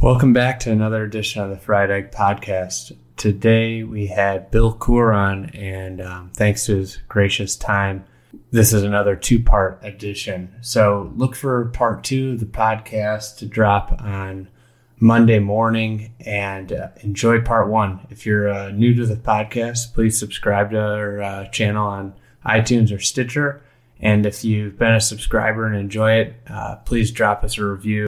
Welcome back to another edition of the Fried Egg Podcast. Today we had Bill Coore and um, thanks to his gracious time, this is another two part edition. So look for part two of the podcast to drop on Monday morning and uh, enjoy part one. If you're uh, new to the podcast, please subscribe to our uh, channel on iTunes or Stitcher. And if you've been a subscriber and enjoy it, uh, please drop us a review.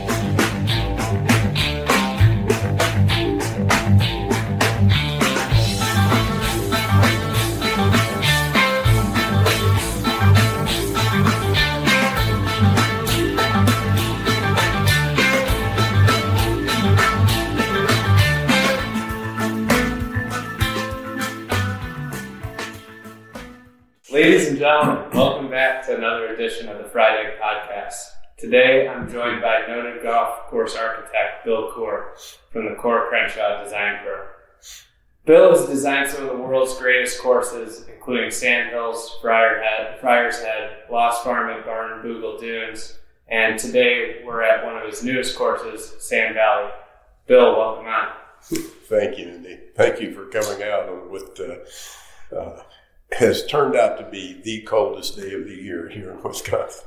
Gentlemen, welcome back to another edition of the Fried Egg Podcast. Today I'm joined by noted golf course architect Bill Coore from the Coore Crenshaw Design Firm. Bill has designed some of the world's greatest courses, including Sandhills, Friar Head, Friar's Head, Lost Farm at Barnbougle Dunes, and today we're at one of his newest courses, Sand Valley. Bill, welcome on. Thank you, Andy. Thank you for coming out with. uh, uh, has turned out to be the coldest day of the year here in Wisconsin.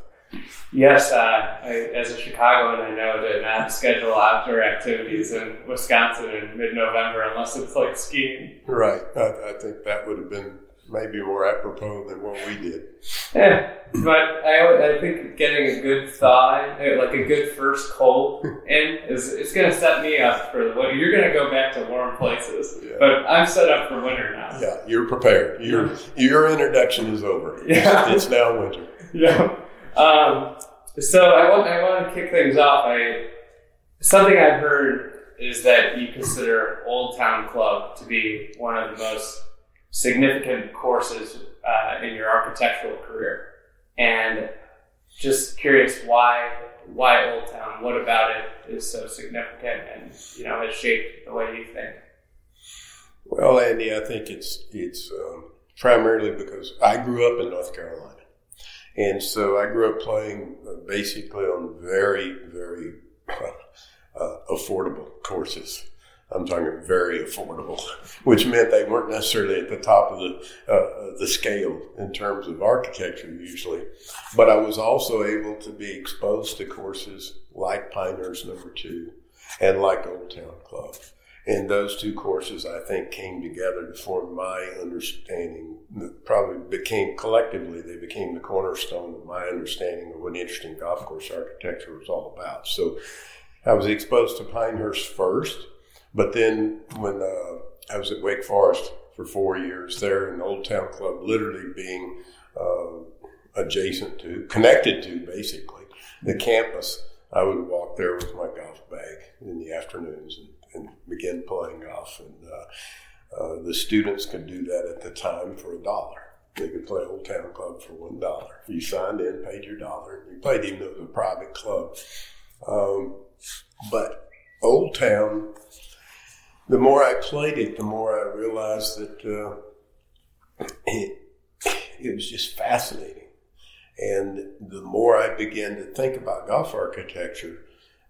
Yes, uh, I, as a Chicagoan, I know to not schedule outdoor activities in Wisconsin in mid-November unless it's like skiing. Right. I, I think that would have been maybe more apropos than what we did. Yeah, but I, I think getting a good thaw, like a good first cold in, is it's going to set me up for the winter. You're going to go back to warm places, Yeah. but I'm set up for winter now. Yeah, you're prepared. Your your introduction is over. Yeah. It's now winter. Yeah. Um, so I want I want to kick things off. I something I've heard is that you consider Old Town Club to be one of the most significant courses uh, in your architectural career, and just curious why why Old Town? What about it is so significant and you know has shaped the way you think? Well, Andy, I think it's it's um, primarily because I grew up in North Carolina, and so I grew up playing uh, basically on very very uh, affordable courses. I'm talking very affordable, which meant they weren't necessarily at the top of the uh, the scale in terms of architecture usually. But I was also able to be exposed to courses like Pinehurst Number Two and like Old Town Club. And those two courses, I think, came together to form my understanding. Probably became collectively, they became the cornerstone of my understanding of what interesting golf course architecture was all about. So I was exposed to Pinehurst first, but then when uh, I was at Wake Forest for four years there in the Old Town Club, literally being uh, adjacent to, connected to basically the campus, I would walk there with my golf bag in the afternoons and, and begin playing golf. And uh, uh, the students could do that at the time for a dollar. They could play Old Town Club for one dollar. You signed in, paid your dollar, and you played even though it was a private club. Um, but Old Town, the more I played it, the more I realized that uh, it, it was just fascinating. And the more I began to think about golf architecture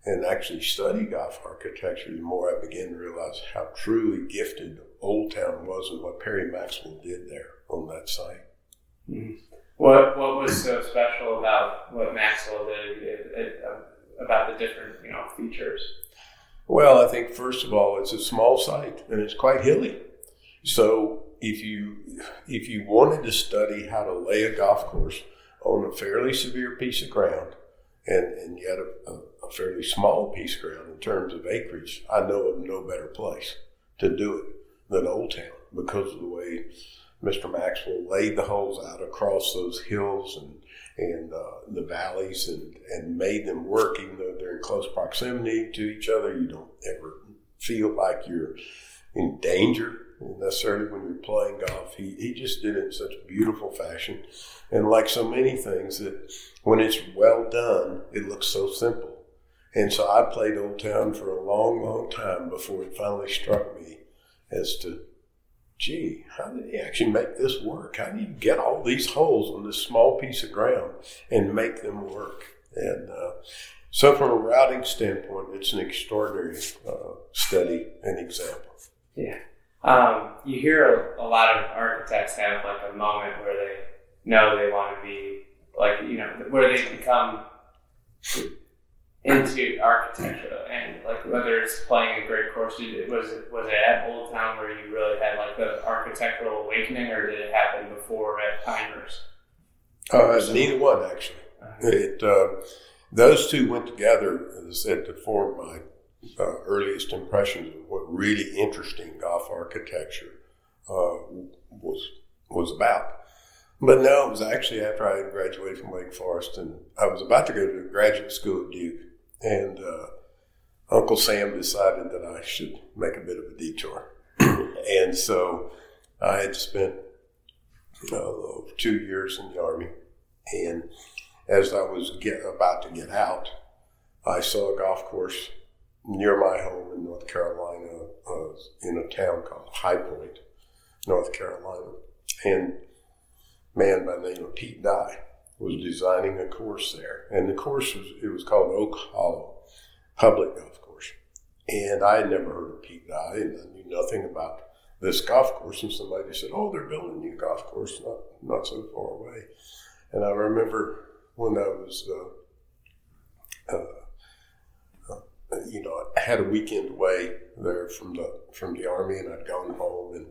and actually study golf architecture, the more I began to realize how truly gifted Old Town was and what Perry Maxwell did there on that site. What what was so special about what Maxwell did it, it, uh, about the different you know features? Well, I think first of all, it's a small site and it's quite hilly. So if you if you wanted to study how to lay a golf course on a fairly severe piece of ground and, and yet a, a, a fairly small piece of ground in terms of acreage, I know of no better place to do it than Old Town because of the way Mr. Maxwell laid the holes out across those hills and and uh, the valleys and, and made them work even though they're in close proximity to each other. You don't ever feel like you're in danger necessarily when you're playing golf. He, he just did it in such a beautiful fashion. And like so many things that when it's well done, it looks so simple. And so I played Old Town for a long, long time before it finally struck me as to, gee, how did he actually make this work? How do you get all these holes on this small piece of ground and make them work? And uh, so, from a routing standpoint, it's an extraordinary uh, study and example. Yeah. Um, you hear a, a, lot of architects have like a moment where they know they want to be like you know where they become into architecture and like whether it's playing a great course was it was it at Old Town where you really had like the architectural awakening or did it happen before at Pinehurst? Uh, neither one actually. Uh-huh. It uh, those two went together, as I said, to form my uh, earliest impressions of what really interesting golf architecture uh, was was about. But no, it was actually after I had graduated from Wake Forest, and I was about to go to graduate school at Duke, and uh, Uncle Sam decided that I should make a bit of a detour, and so I had spent uh, two years in the army, and as I was get, about to get out, I saw a golf course near my home in North Carolina, uh, in a town called High Point, North Carolina, and man by the name of Pete Dye was designing a course there, and the course was it was called Oak Hollow Public Golf Course, and I had never heard of Pete Dye, and I knew nothing about this golf course, and somebody said, "Oh, they're building a new golf course not not so far away," and I remember when I was. Uh, uh, you know, I had a weekend away there from the from the army, and I'd gone home, and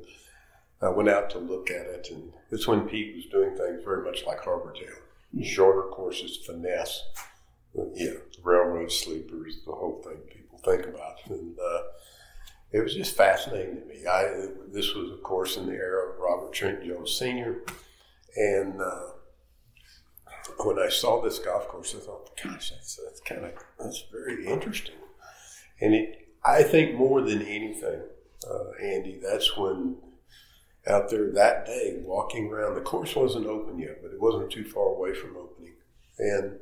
I went out to look at it, and it's when Pete was doing things very much like Harbour Town, shorter courses, finesse, yeah, railroad sleepers, the whole thing people think about, and uh, it was just fascinating to me. I this was, of course, in the era of Robert Trent Jones Sr., and uh, when I saw this golf course, I thought, gosh, that's, that's kind of that's very interesting. And it, I think more than anything, uh, Andy, that's when out there that day walking around. The course wasn't open yet, but it wasn't too far away from opening. And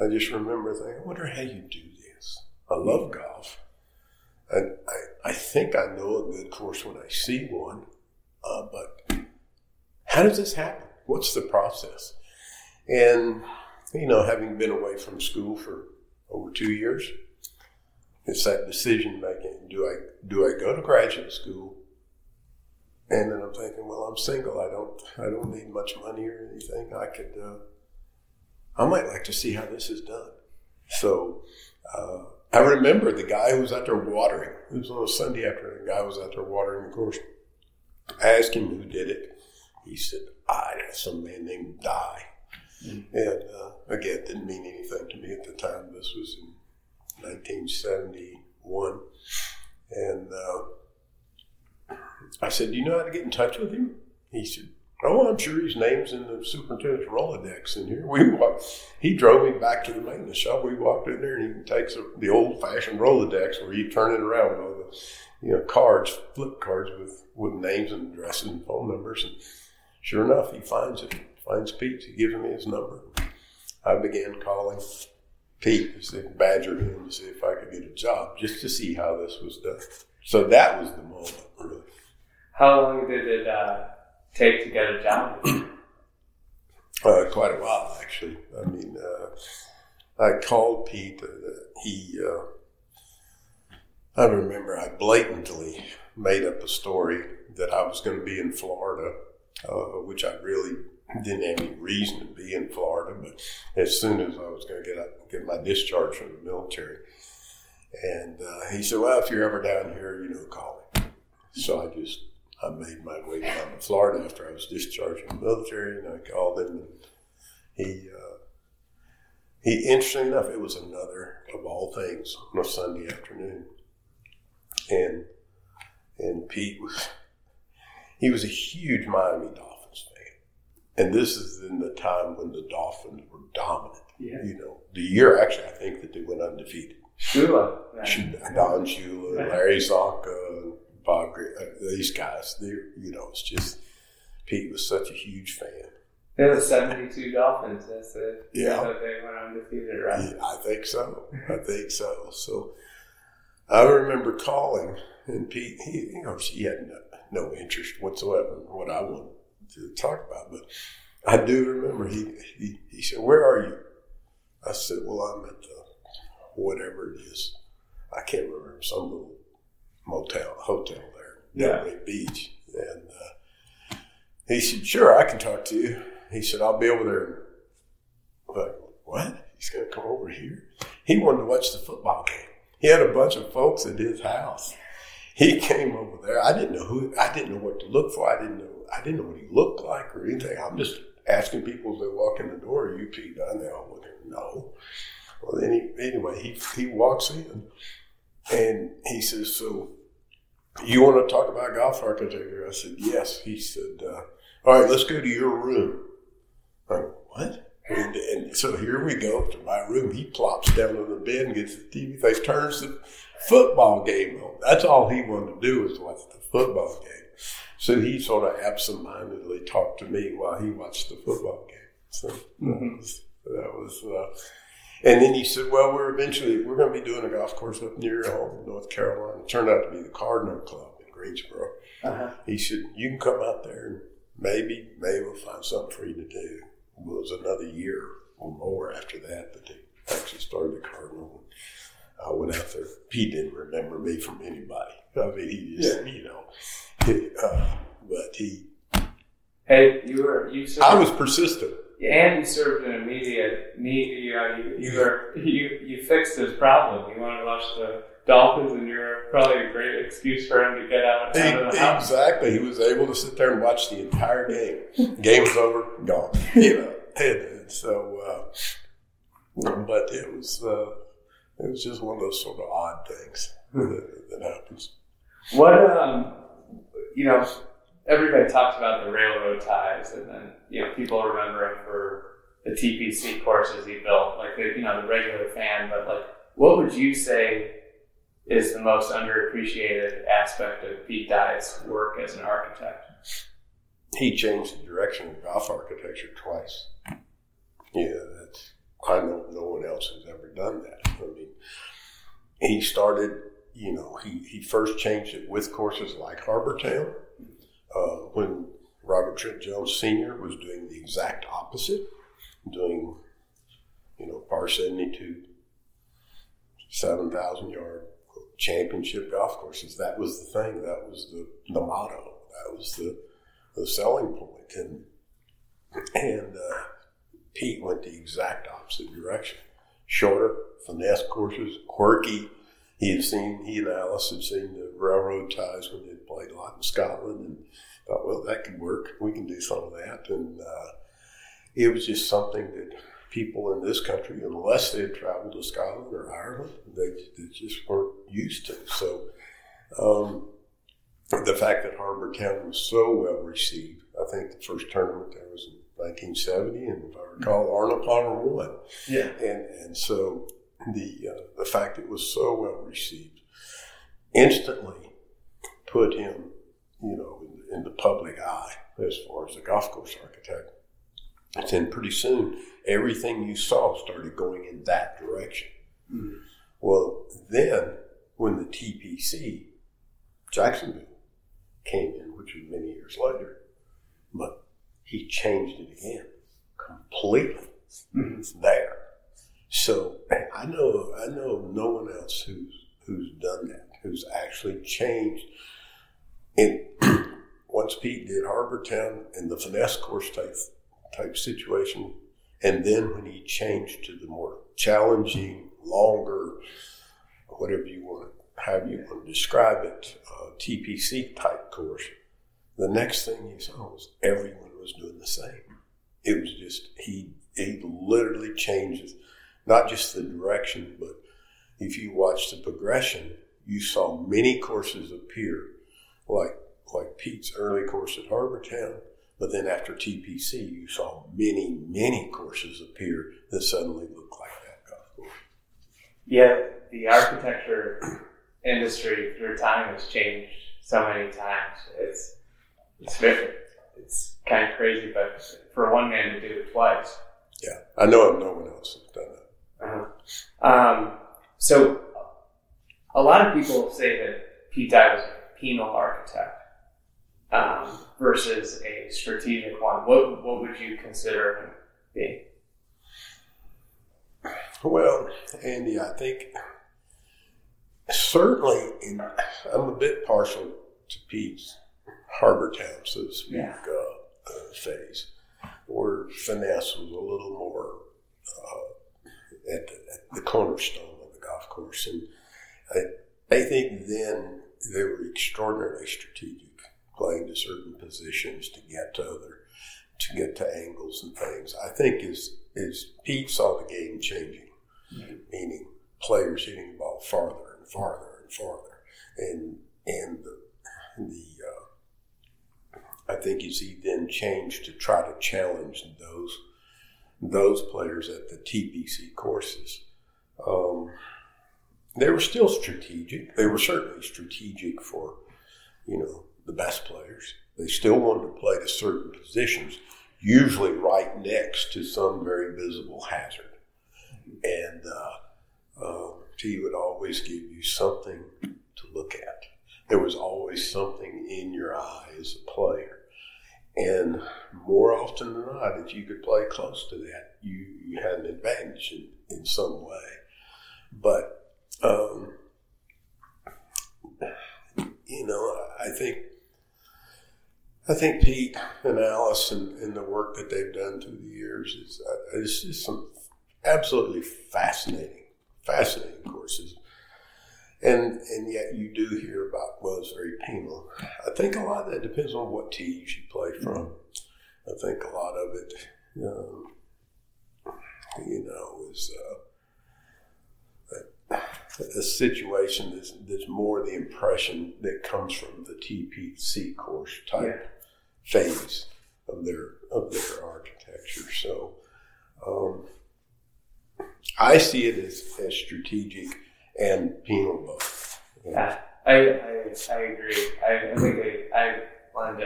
I just remember thinking, I wonder how you do this. I love golf. And I, I think I know a good course when I see one, uh, but how does this happen? What's the process? And, you know, having been away from school for over two years, it's that decision making. Do I do I go to graduate school? And then I'm thinking, well, I'm single. I don't I don't need much money or anything. I could uh, I might like to see how this is done. So uh, I remember the guy who was out there watering. It was on a Sunday afternoon. The guy was out there watering the course. I asked him who did it. He said, "I some man named Dye." Mm-hmm. And uh, again, it didn't mean anything to me at the time. This was in 1971. And uh, I said, Do you know how to get in touch with him? He said, Oh, I'm sure his name's in the superintendent's Rolodex in here. We walked, he drove me back to the maintenance shop. We walked in there and he takes a, the old fashioned Rolodex where you turn it around with all the you know cards, flip cards with, with names and addresses and phone numbers. And sure enough, he finds it, finds Pete. He gives me his number. I began calling Pete to badger him to see if I could get a job just to see how this was done. So that was the moment, really. How long did it uh, take to get a job? uh, quite a while, actually. I mean, uh, I called Pete. Uh, he, uh, I remember I blatantly made up a story that I was going to be in Florida, uh, which I really didn't have any reason to be in Florida, but as soon as I was going to get up, get my discharge from the military, and he said, "Well, if you're ever down here, you know, call me." So I just I made my way down to Florida after I was discharged from the military, and I called him, and he uh, he interesting enough, it was another of all things on a Sunday afternoon, and and Pete was he was a huge Miami Dolphins fan, and this is in the time when the Dolphins were dominant. Yeah. You know, the year actually, I think that they went undefeated. Shula. Don Shula, Larry Csonka, Bob these guys, they, you know, it's just, Pete was such a huge fan. It was 72 Dolphins. That's it. Yeah. They went undefeated, right? Yeah, I think so. I think so. So I remember calling, and Pete, he, you know, he had no, no interest whatsoever in what I wanted to talk about, but I do remember he, he, he said, Where are you? I said, Well, I'm at the whatever it is. I can't remember, some little motel, hotel there, Yeah. Delray Beach. And uh, he said, Sure, I can talk to you. He said, I'll be over there. I'm like, what? He's going to come over here? He wanted to watch the football game. He had a bunch of folks at his house. He came over there. I didn't know who. I didn't know what to look for. I didn't know. I didn't know what he looked like or anything. I'm just asking people as they walk in the door, "Are you Pete Dunn?" They all looking, no. Well, then he, anyway, he he walks in and he says, "So, you want to talk about golf architecture?" I said, "Yes." He said, uh, "All right, let's go to your room." I'm like, what? And, and so here we go to my room. He plops down on the bed and gets the TV thing, turns the football game on. That's all he wanted to do was watch the football game. So he sort of absentmindedly talked to me while he watched the football game. So that was, that was uh, and then he said, well, we're eventually, we're going to be doing a golf course up near your home in North Carolina. It turned out to be the Cardinal Club in Greensboro. Uh-huh. He said, you can come out there and maybe, maybe we'll find something for you to do. It was another year or more after that that they actually started the Cardinal. I went out there. He didn't remember me from anybody. I mean, he just, you know, he, uh, but he, Hey, you were you served, I was persistent. And you served in a media media. You, you were you you fixed his problem. You wanted to watch the Dolphins, and you're probably a great excuse for him to get out, out of the house. Exactly. He was able to sit there and watch the entire game. Game was over, gone. You know, and so, uh, but it was, uh, it was just one of those sort of odd things that, that happens. What um, you know, everybody talks about the railroad ties, and then you know people remember him for the TPC courses he built, like the you know the regular fan. But like, what would you say is the most underappreciated aspect of Pete Dye's work as an architect? He changed the direction of golf architecture twice. Yeah, that's, I know no one else has ever done that. I mean, he started, you know, he, he first changed it with courses like Harbor Town uh, when Robert Trent Jones Sr. was doing the exact opposite, doing, you know, par 72, 7,000 yard championship golf courses. That was the thing. That was the, the motto. That was the, the selling point. And, and uh, Pete went the exact opposite direction. Shorter, finesse courses, quirky. He had seen, he and Alice had seen the railroad ties when they played a lot in Scotland and thought, well, that could work. We can do some of that. And uh, it was just something that people in this country, unless they had traveled to Scotland or Ireland, they, they just weren't used to. So um, the fact that Harbour Town was so well received, I think the first tournament there was in 1970, and if I recall, Arnold Palmer won. Yeah. And and so the uh, the fact it was so well received instantly put him, you know, in, in the public eye as far as the golf course architect. And then pretty soon, everything you saw started going in that direction. Well, then when the TPC Jacksonville came in, which was many years later, but he changed it again completely there. So I know I know no one else who's who's done that, who's actually changed. And once Pete did Harbor Town and the finesse course type type situation, and then when he changed to the more challenging, longer, whatever you want, how you want to describe it, uh, TPC type course, the next thing you saw was everyone was doing the same. It was just he he literally changes not just the direction, but if you watch the progression, you saw many courses appear like like Pete's early course at Harbor Town, but then after TPC, you saw many, many courses appear that suddenly looked like that golf course. Yeah, the architecture industry through time has changed so many times. It's it's very, it's kind of crazy, but for one man to do it twice. Yeah, I know of no one else has done that. Uh-huh. Um, so a lot of people say that Pete Dye was a penal architect um, versus a strategic one. What what would you consider him being? Well, Andy, I think certainly in, I'm a bit partial to Pete's Harbor Town, so to speak, Yeah. uh, uh, phase, where finesse was a little more uh, at, the, at the cornerstone of the golf course. And I, I think then they were extraordinarily strategic, playing to certain positions to get to other, to get to angles and things. I think as, as Pete saw the game changing, meaning players hitting the ball farther and farther and farther, and and the, the uh, I think as he then changed to try to challenge those those players at the TPC courses. Um, they were still strategic. They were certainly strategic for, you know, the best players. They still wanted to play to certain positions, usually right next to some very visible hazard. And uh, uh, Pete would always give you something to look at. There was always something in your eye as a player. And more often than not, if you could play close to that, you, you had an advantage in, in some way. But, um, you know, I think I think Pete and Alice and, and the work that they've done through the years is uh, it's just some absolutely fascinating, fascinating courses. And and yet you do hear about well, it's very penal. I think a lot of that depends on what tees you play from. I think a lot of it, um, you know, is uh, a, a situation that's, that's more the impression that comes from the TPC course type phase of their of their architecture. So um, I see it as, as strategic and penal both. Yeah, I, I, I agree. I, I think I, I.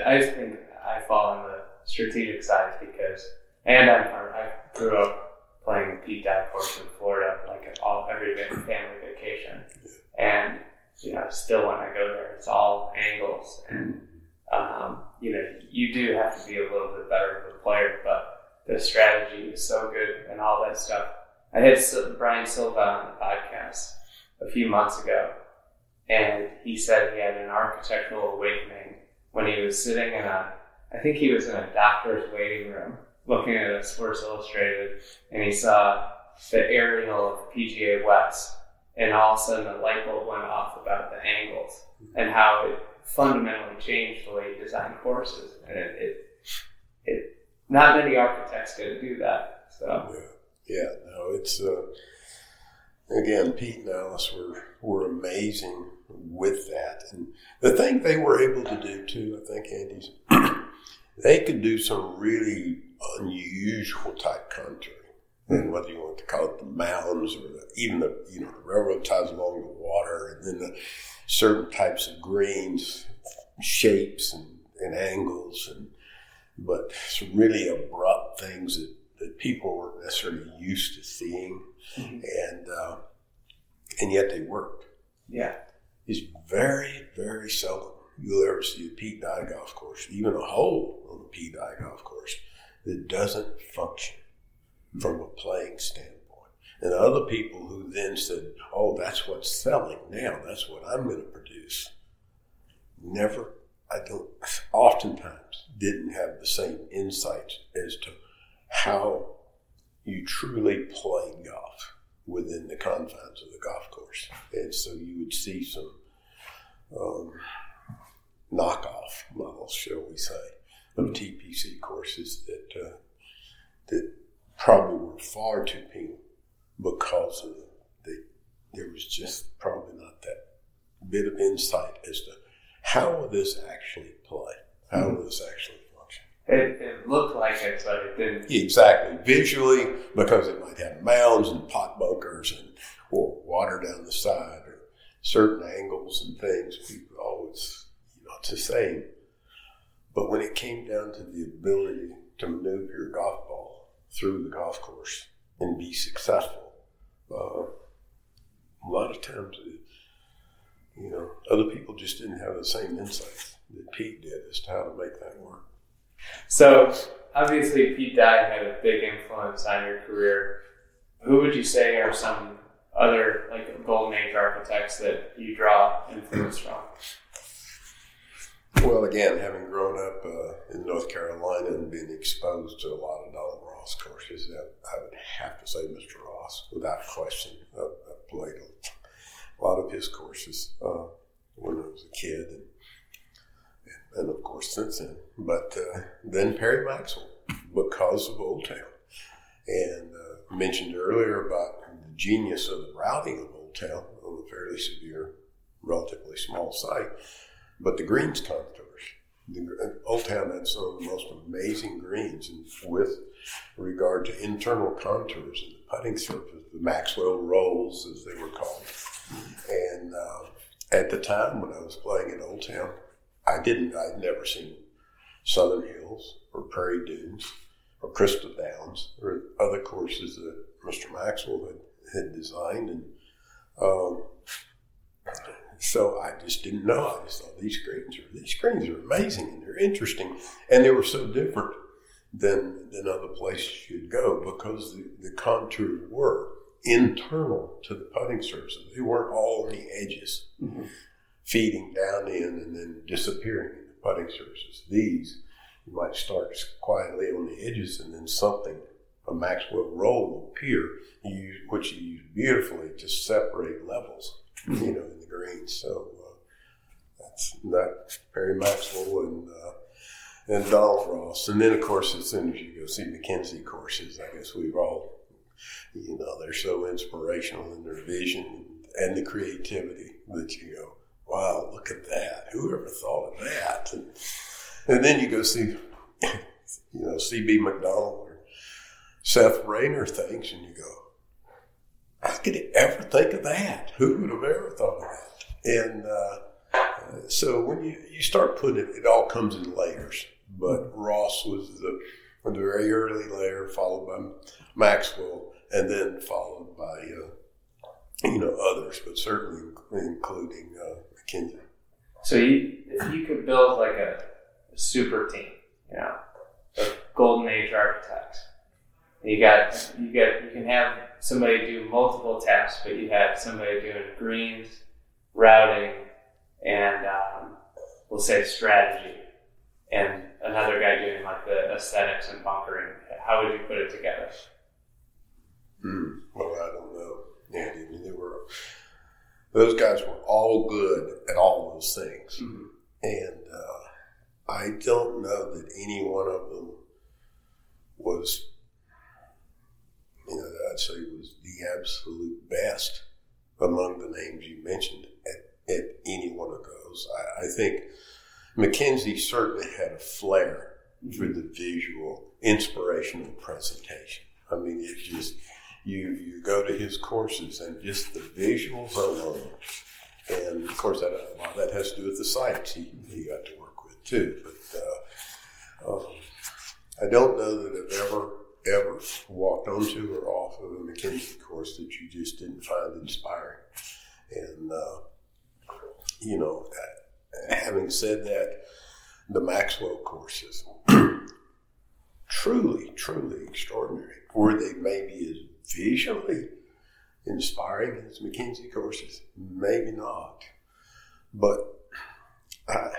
I just think I fall on the strategic side because, and I'm, I grew up playing Pete Dye course in Florida, like all every family vacation, and you know, still when I go there, it's all angles, and um, you know, you do have to be a little bit better of a player, but the strategy is so good and all that stuff. I had Brian Silva on the podcast a few months ago, and he said he had an architectural awakening when he was sitting in a, I think he was in a doctor's waiting room looking at a Sports Illustrated, and he saw the aerial of PGA West, and all of a sudden a light bulb went off about the angles and how it fundamentally changed the way he designed courses, and it, it, it not many architects to do that. So Yeah, yeah. No, it's uh, again, Pete and Alice were were amazing with that, and the thing they were able to do too, I think, Andy's, they could do some really unusual type contouring. And whether you want to call it the mounds or the, even the you know the railroad ties along the water, and then the certain types of greens, shapes, and, and angles, and but some really abrupt things that, that people weren't necessarily used to seeing, and uh, and yet they worked. yeah, It's very very seldom you'll ever see a Pete Dye golf course, even a hole on a Pete Dye golf course that doesn't function from a playing standpoint. And other people who then said, "Oh, that's what's selling now. That's what I'm going to produce." Never, I don't. Oftentimes, didn't have the same insights as to how you truly play golf within the confines of the golf course. And so you would see some um, knockoff models, shall we say, of TPC courses that uh, that probably were far too penal because of the, there was just probably not that bit of insight as to how will this actually play, how will this actually. It, it looked like it, but it didn't. Exactly. Visually, because it might have mounds and pot bunkers and or water down the side or certain angles and things. People always, you know, it's the same. But when it came down to the ability to maneuver your golf ball through the golf course and be successful. Uh, a lot of times, you know, other people just didn't have the same insights that Pete did as to how to make that work. So obviously, Pete Dye had a big influence on your career. Who would you say are some other like golden age architects that you draw influence from? Well, again, having grown up uh, in North Carolina and being exposed to a lot of Donald Ross courses, I would have to say Mr. Ross, without question. I, I played a lot of his courses uh, when I was a kid, and, and of course since then. But uh, then Perry Maxwell, because of Old Town, and uh, mentioned earlier about the genius of the routing of Old Town on a fairly severe, relatively small site but the greens contours. The, Old Town had some of the most amazing greens and with regard to internal contours and the putting surface, the Maxwell rolls, as they were called. And uh, at the time when I was playing in Old Town, I didn't, I'd never seen Southern Hills or Prairie Dunes or Crystal Downs or other courses that Mr. Maxwell had, had designed. And um, so I just didn't know. I just thought these screens are these screens are amazing and they're interesting, and they were so different than than other places you'd go because the, the contours were internal to the putting surface. They weren't all on the edges, mm-hmm. feeding down in and then disappearing putting surfaces. These you might start quietly on the edges and then something a Maxwell roll will appear, which you use beautifully to separate levels you know, in the greens. So uh, that's that Perry Maxwell and uh, and Donald Ross, and then of course as soon as you go see MacKenzie courses, I guess we've all, you know, they're so inspirational in their vision and the creativity that you go, wow, look at that! Who ever thought of that? And, and then you go see, you know, C.B. Macdonald or Seth Rayner things, and you go, how could he ever think of that? Who would have ever thought of that? And uh, so when you, you start putting it, it all comes in layers. But Ross was the, the very early layer, followed by Maxwell, and then followed by uh, you know others, but certainly including uh, MacKenzie. So you, if you could build like a, a super team, you know, of golden age architects, you got you get you can have somebody do multiple tasks, but you have somebody doing greens, routing, and um, we'll say strategy, and another guy doing like the aesthetics and bunkering. How would you put it together? Hmm. Well, I don't know. Yeah, I mean, they were those guys were all good at all those things, mm-hmm. and uh, I don't know that any one of them was you know, I'd say was the absolute best among the names you mentioned at, at any one of those. I, I think MacKenzie certainly had a flair for the visual, inspirational presentation. I mean, it just, you, you go to his courses and just the visuals alone. And of course, that, a lot of that has to do with the sites he, he got to work with too. But uh, um, I don't know that I've ever ever walked onto or off of a MacKenzie course that you just didn't find inspiring. And, uh, you know, having said that, the Maxwell courses, truly, truly extraordinary. Were they maybe as visually inspiring as MacKenzie courses? Maybe not. But I,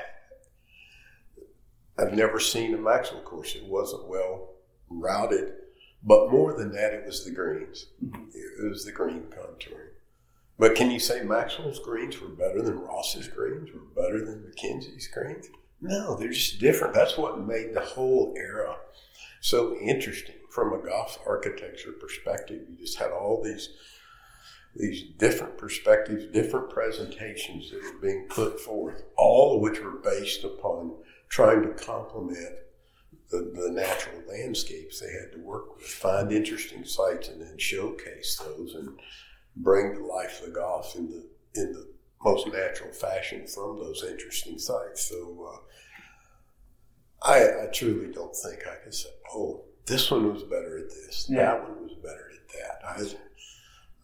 I've never seen a Maxwell course. It wasn't well routed. But more than that, it was the greens. Mm-hmm. It was the green contouring. But can you say Maxwell's greens were better than Ross's greens? Were better than MacKenzie's greens? No, they're just different. That's what made the whole era so interesting from a golf architecture perspective. You just had all these these different perspectives, different presentations that were being put forth, all of which were based upon trying to complement the, the natural landscapes they had to work with, find interesting sites, and then showcase those and bring to life the golf in the in the most natural fashion from those interesting sites. So uh, I, I truly don't think I can say, oh, this one was better at this, Yeah. that one was better at that. I,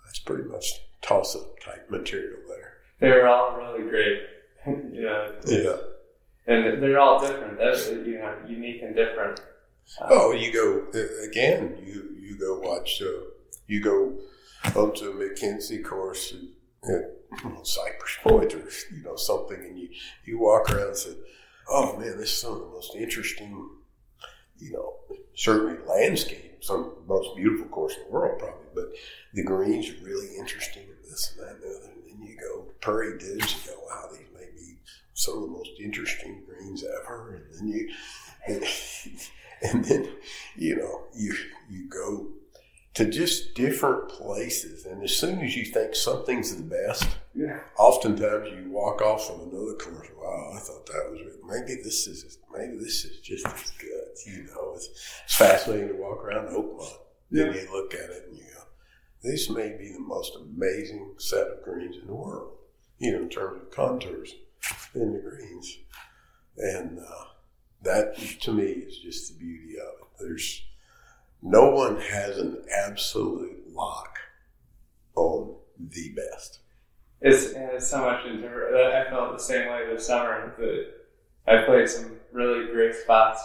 it's pretty much toss up type material there. They're all really great. yeah. Yeah. And they're all different. That's you know unique and different. Oh, you go again. You you go watch. Uh, you go onto a MacKenzie course at Cypress Point or you know something, and you you walk around and say, "Oh man, this is some of the most interesting." You know, certainly landscape, some of the most beautiful course in the world, probably, but the greens are really interesting. And this and that and the other. And then you go Prairie Dunes, you go, "Wow, these may be some of the most interesting greens ever." And then you. and then you know you you go to just different places. And as soon as you think something's the best Yeah. oftentimes you walk off from another course wow i thought that was maybe this is maybe this is just as good you know? It's, it's fascinating to walk around oakmont then you look at it and you go this may be the most amazing set of greens in the world you know in terms of contours in the greens. And uh, that to me is just the beauty of it. There's no one has an absolute lock on the best. It's it's so much into. I felt the same way this summer. That I played some really great spots,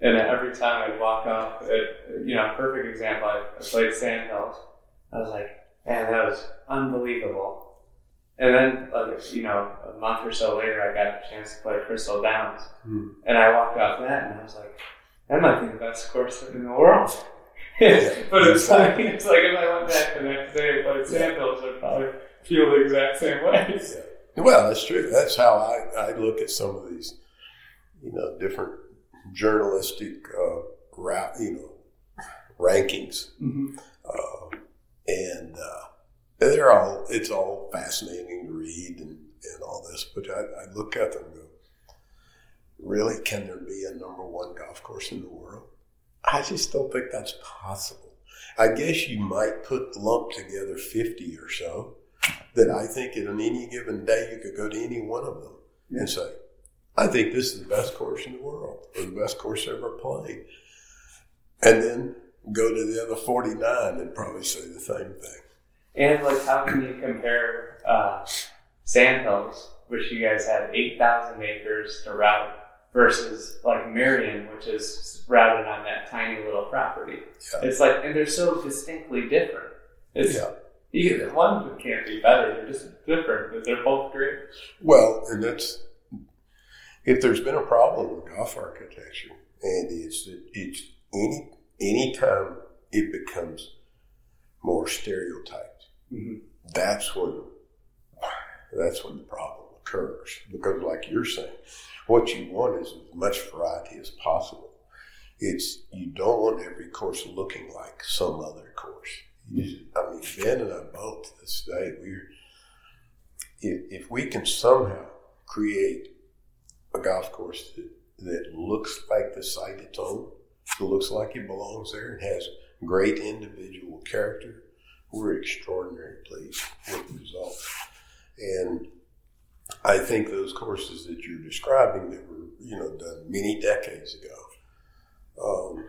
and every time I'd walk off, it, you know, perfect example. I, I played Sandhills. I was like, man, that was unbelievable. And then, like you know, a month or so later, I got a chance to play Crystal Downs, Hmm. and I walked off that, and I was like, that might be the best course in the world. but it's like it's like if I went back the next day and played Sandhills, I'd probably feel the exact same way. Well, that's true. That's how I, I look at some of these, you know, different journalistic uh, route, you know, rankings, Mhm. uh, and uh, they're all it's all fascinating to read and, and all this. But I, I look at them really, can there be a number one golf course in the world? I just don't think that's possible. I guess you might put lump together fifty or so that I think in any given day you could go to any one of them and say, I think this is the best course in the world or the best course ever played. And then go to the other 49 and probably say the same thing. And like, how can you compare uh, Sandhills, which you guys had eight thousand acres to route, versus like Merion, which is routed on that tiny little property? Yeah. It's like, and they're so distinctly different. It's Yeah. you, one can't be better. They're just different, but they're both great. Well, and that's, if there's been a problem with golf architecture, Andy, it's that it's any, any time it becomes more stereotyped, Mhm. that's when that's when the problem occurs. Because, like you're saying, what you want is as much variety as possible. It's you don't want every course looking like some other course. I mean, Ben and I both to this day we're if, if we can somehow create a golf course that, that looks like the site it's on, it looks like it belongs there, and has great individual character, we're extraordinarily pleased with the results. And I think those courses that you're describing that were, you know, done many decades ago, um,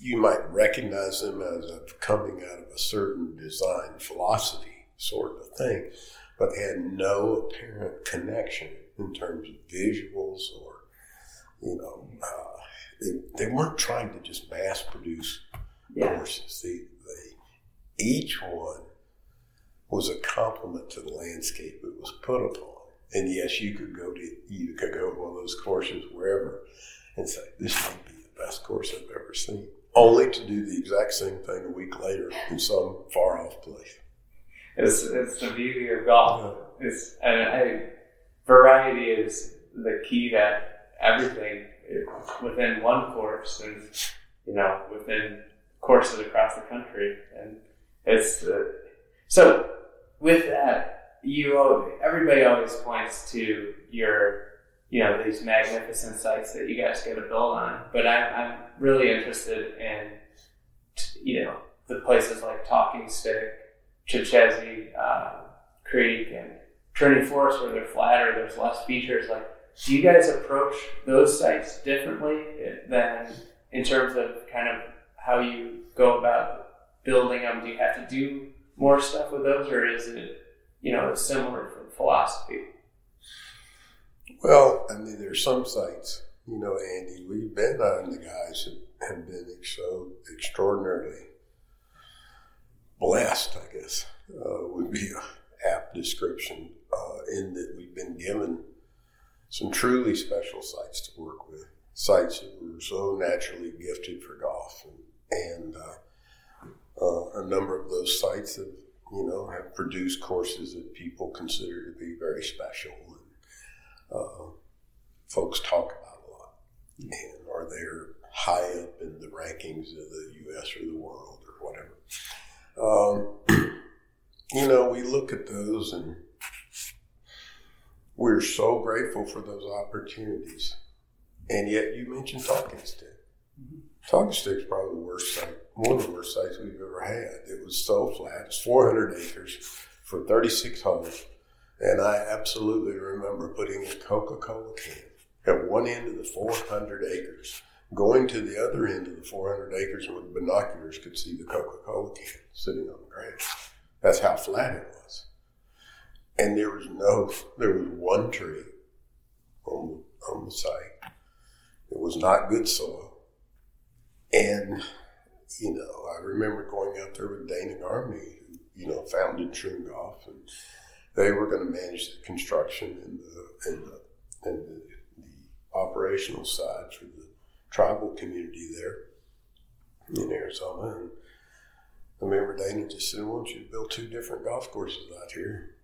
you might recognize them as a coming out of a certain design philosophy sort of thing, but they had no apparent connection in terms of visuals or, you know, uh, they, they weren't trying to just mass produce Yeah. courses. They, they, each one was a complement to the landscape it was put upon. And yes, you could go to you could go to one of those courses wherever and say, This might be the best course I've ever seen. Only to do the exact same thing a week later in some far off place. It's it's the beauty of golf. It's and variety is the key to everything within one course and you know within courses across the country and it's uh, so with that you everybody always points to your you know these magnificent sites that you guys get to build on but I, I'm really interested in you know the places like Talking Stick Chechessee uh, Creek and Trinity Forest where they're flatter, there's less features. Like, do you guys approach those sites differently than in terms of kind of how you go about building them? Do you have to do more stuff with those, or is it you know a similar philosophy? Well, I mean, there's some sites, you know, Andy, we've been on the guys that have been so extraordinarily blessed, I guess, uh, would be a apt description, uh, in that we've been given some truly special sites to work with, sites that were so naturally gifted for golf, and, and uh, uh a number of those sites have, you know, have produced courses that people consider to be very special uh, folks talk about a lot and are they high up in the rankings of the U.S. or the world or whatever. Um, you know, we look at those and we're so grateful for those opportunities. And yet, you mentioned Talking Stick. Mm-hmm. Talking Stick's probably the worst site, one of the worst sites we've ever had. It was so flat. It's 400 acres for 36 holes. And I absolutely remember putting a Coca Cola can at one end of the 400 acres, going to the other end of the 400 acres with binoculars could see the Coca Cola can sitting on the ground. That's how flat it was. And there was no, there was one tree on, on the site. It was not good soil. And, you know, I remember going out there with Dana Garmany, who, you know, founded Golf and they were going to manage the construction and the, and the, and the, the operational side for the tribal community there in Arizona. And I remember Dana just said, I want you build two different golf courses out here.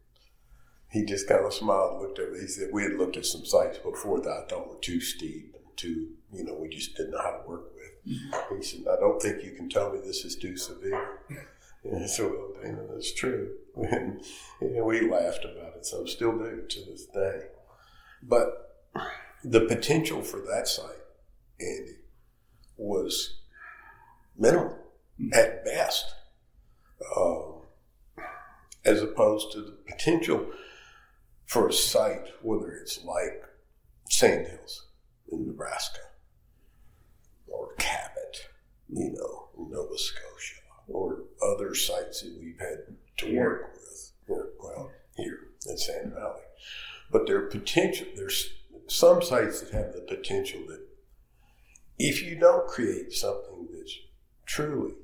He just kind of smiled and looked at me. He said, We had looked at some sites before that I thought were too steep and too, you know, we just didn't know how to work with. He said, I don't think you can tell me this is too severe. And so, well, Dana, that's true. And know, we laughed about it, so still do to this day. But the potential for that site, Andy, was minimal at best, um, as opposed to the potential for a site, whether it's like Sandhills in Nebraska or Cabot, you know, Nova Scotia or other sites that we've had to work with. Well, here in Sand Valley, but there potential. There's some sites that have the potential that if you don't create something that's truly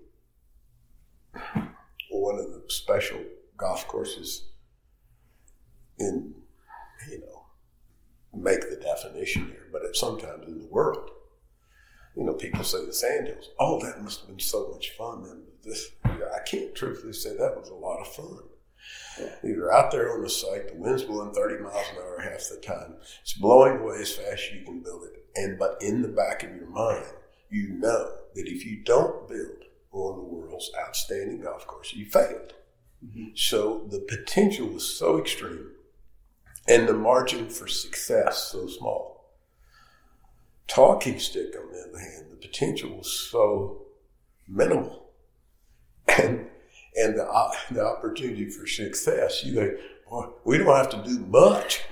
one of the special golf courses in, you know, make the definition here, but it's sometimes in the world. You know, people say the Sandhills. Oh, that must have been so much fun. And this, I can't truthfully say that was a lot of fun. You're out there on the site, the wind's blowing 30 miles an hour half the time. It's blowing away as fast as you can build it. And but in the back of your mind, you know that if you don't build on the world's outstanding golf course, you failed. Mm-hmm. So the potential was so extreme and the margin for success so small. Talking stick, on the other hand, the potential was so minimal and and the, uh, the opportunity for success. You go, boy, we don't have to do much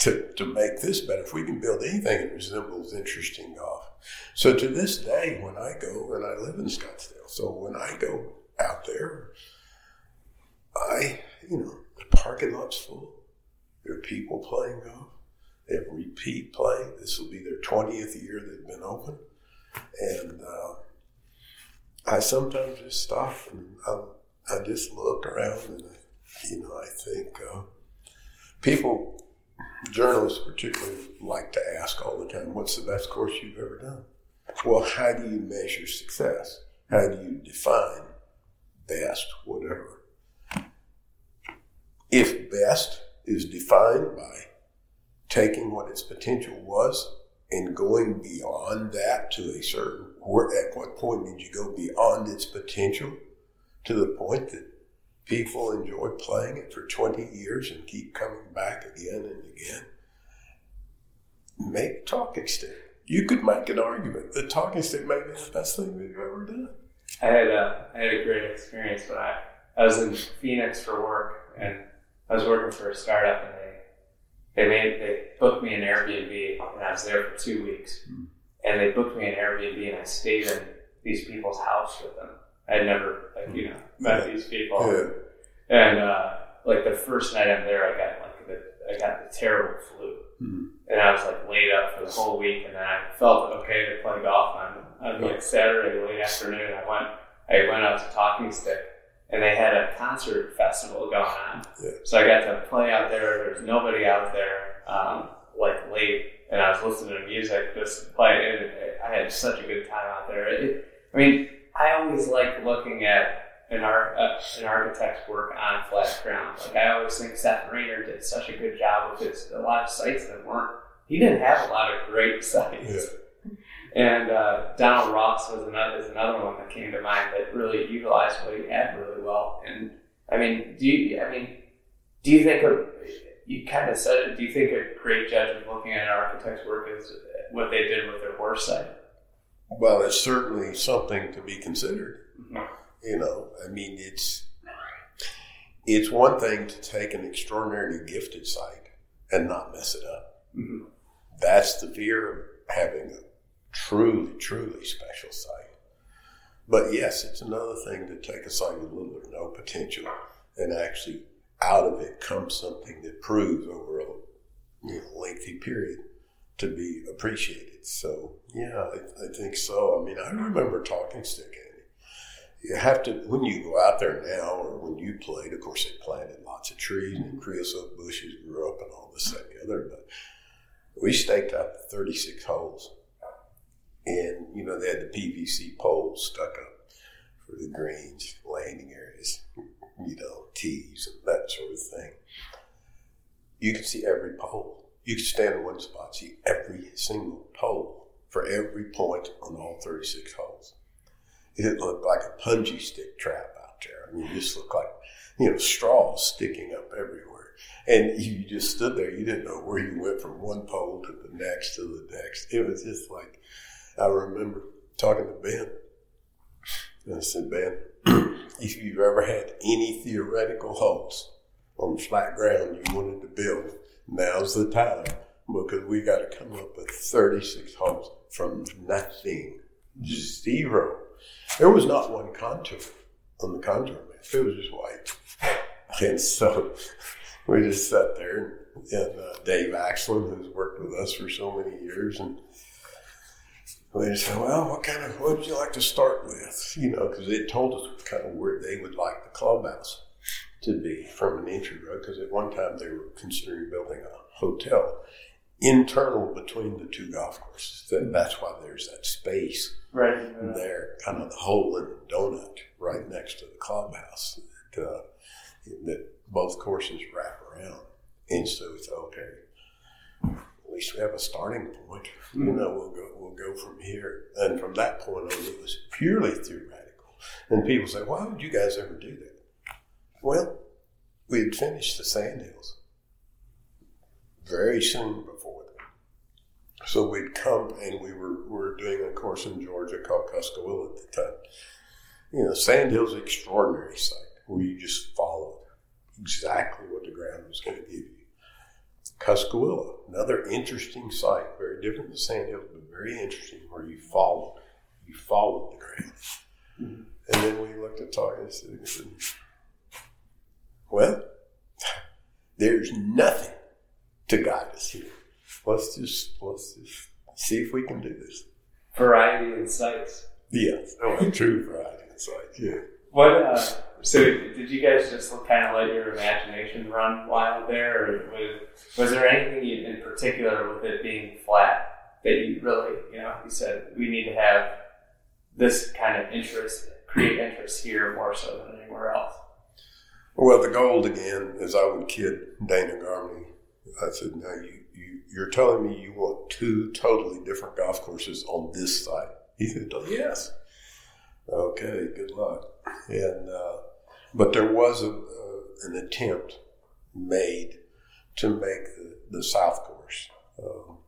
to, to make this better. If we can build anything that resembles interesting golf. So to this day, when I go, and I live in Scottsdale, so when I go out there, I, you know, the parking lot's full. There are people playing golf. They have repeat playing. This will be their 20th year they've been open. And, uh, I sometimes just stop and I, I just look around and, you know, I think uh, people, journalists particularly, like to ask all the time, what's the best course you've ever done? Well, how do you measure success? How do you define best, whatever? If best is defined by taking what its potential was and going beyond that to a certain where, at what point did you go beyond its potential to the point that people enjoy playing it for 20 years and keep coming back again and again? Make talking stick. You could make an argument that talking stick may be the best thing we've ever done. I had a, I had a great experience when I, I was in Phoenix for work and I was working for a startup and they, made, they booked me an Airbnb, and I was there for two weeks. And they booked me an Airbnb, and I stayed in these people's house with them. I had never, like, you know, met these people. Yeah. And uh, like the first night I'm there, I got like the I got the terrible flu, Hmm. and I was like laid up for the whole week. And then I felt okay to play golf on on like Saturday late afternoon. I went I went out to Talking Stick, and they had a concert festival going on. Yeah. So I got to play out there. There's nobody out there, um, like late, and I was listening to music, just playing. And I had such a good time out there. It, I mean, I always like looking at an art uh, an architect's work on flat ground. Like I always think Seth Rayner did such a good job with his a lot of sites that weren't. He didn't have a lot of great sites. And uh, Donald Ross was another is another one that came to mind that really utilized what he had really well. And I mean, do you? I mean, do you think a, you kind of said it? Do you think a great judge of looking at an architect's work is what they did with their worst site? Well, it's certainly something to be considered. Mhm. You know, I mean, it's it's one thing to take an extraordinarily gifted site and not mess it up. Mhm. That's the fear of having a truly, truly special site. But yes, it's another thing to take a site with little or no potential and actually out of it comes something that proves over a you know, lengthy period to be appreciated. So yeah, I, I think so. I mean, I remember talking stick Andy. You have to when you go out there now, or when you played. Of course, they planted lots of trees and creosote bushes grew up and all this and the other. But we staked out 36 holes, and you know they had the PVC poles stuck up for the greens, landing areas, you know, tees and that sort of thing. You could see every pole. You could stand in one spot, see every single pole for every point on all 36 holes. It looked like a punji stick trap out there. I mean, it just looked like, you know, straws sticking up everywhere. And you just stood there. You didn't know where you went from one pole to the next to the next. It was just like, I remember talking to Ben. And I said, Ben, if you've ever had any theoretical holes on flat ground you wanted to build, now's the time because we got to come up with 36 holes from nothing, zero. There was not one contour on the contour map. It was just white. And so we just sat there and, and uh, Dave Axland, who's worked with us for so many years, and we just said, well, what kind of, what would you like to start with? You know, because it told us kind of where they would like the clubhouse to be from an entry road, because at one time they were considering building a hotel internal between the two golf courses. That, that's why there's that space Right. there, kind of the hole in the donut right next to the clubhouse that, uh, that both courses wrap around. And so it's okay. Least we have a starting point. You hmm. know, we'll go we'll go from here. And from that point on, it was purely theoretical. And people say, "Why would you guys ever do that?" Well, we had finished the sandhills very soon before that. So we'd come and we were, we were doing a course in Georgia called Cuscowilla at the time. You know, sandhills an extraordinary site where you just followed exactly what the ground was going to give you. Cuscowilla, another interesting site, very different than Sand Hills, but very interesting where you followed. You followed the ground. And then we looked at Target and said, well, there's nothing to guide us here. Let's just let's just see if we can do this. Variety in sites. Yes, oh, a true variety of sites. Yeah. What? Uh, so did you guys just kind of let your imagination run wild there, or was, was there anything in particular with it being flat that you really, you know, you said we need to have this kind of interest, create interest here more so than anywhere else? Well, the gold again, as I would kid Dana Garmany, I said, "Now you, you you're telling me you want two totally different golf courses on this site?" He said, "Yes." Okay, good luck. And uh, but there was a, uh, an attempt made to make the, the South Course. Um,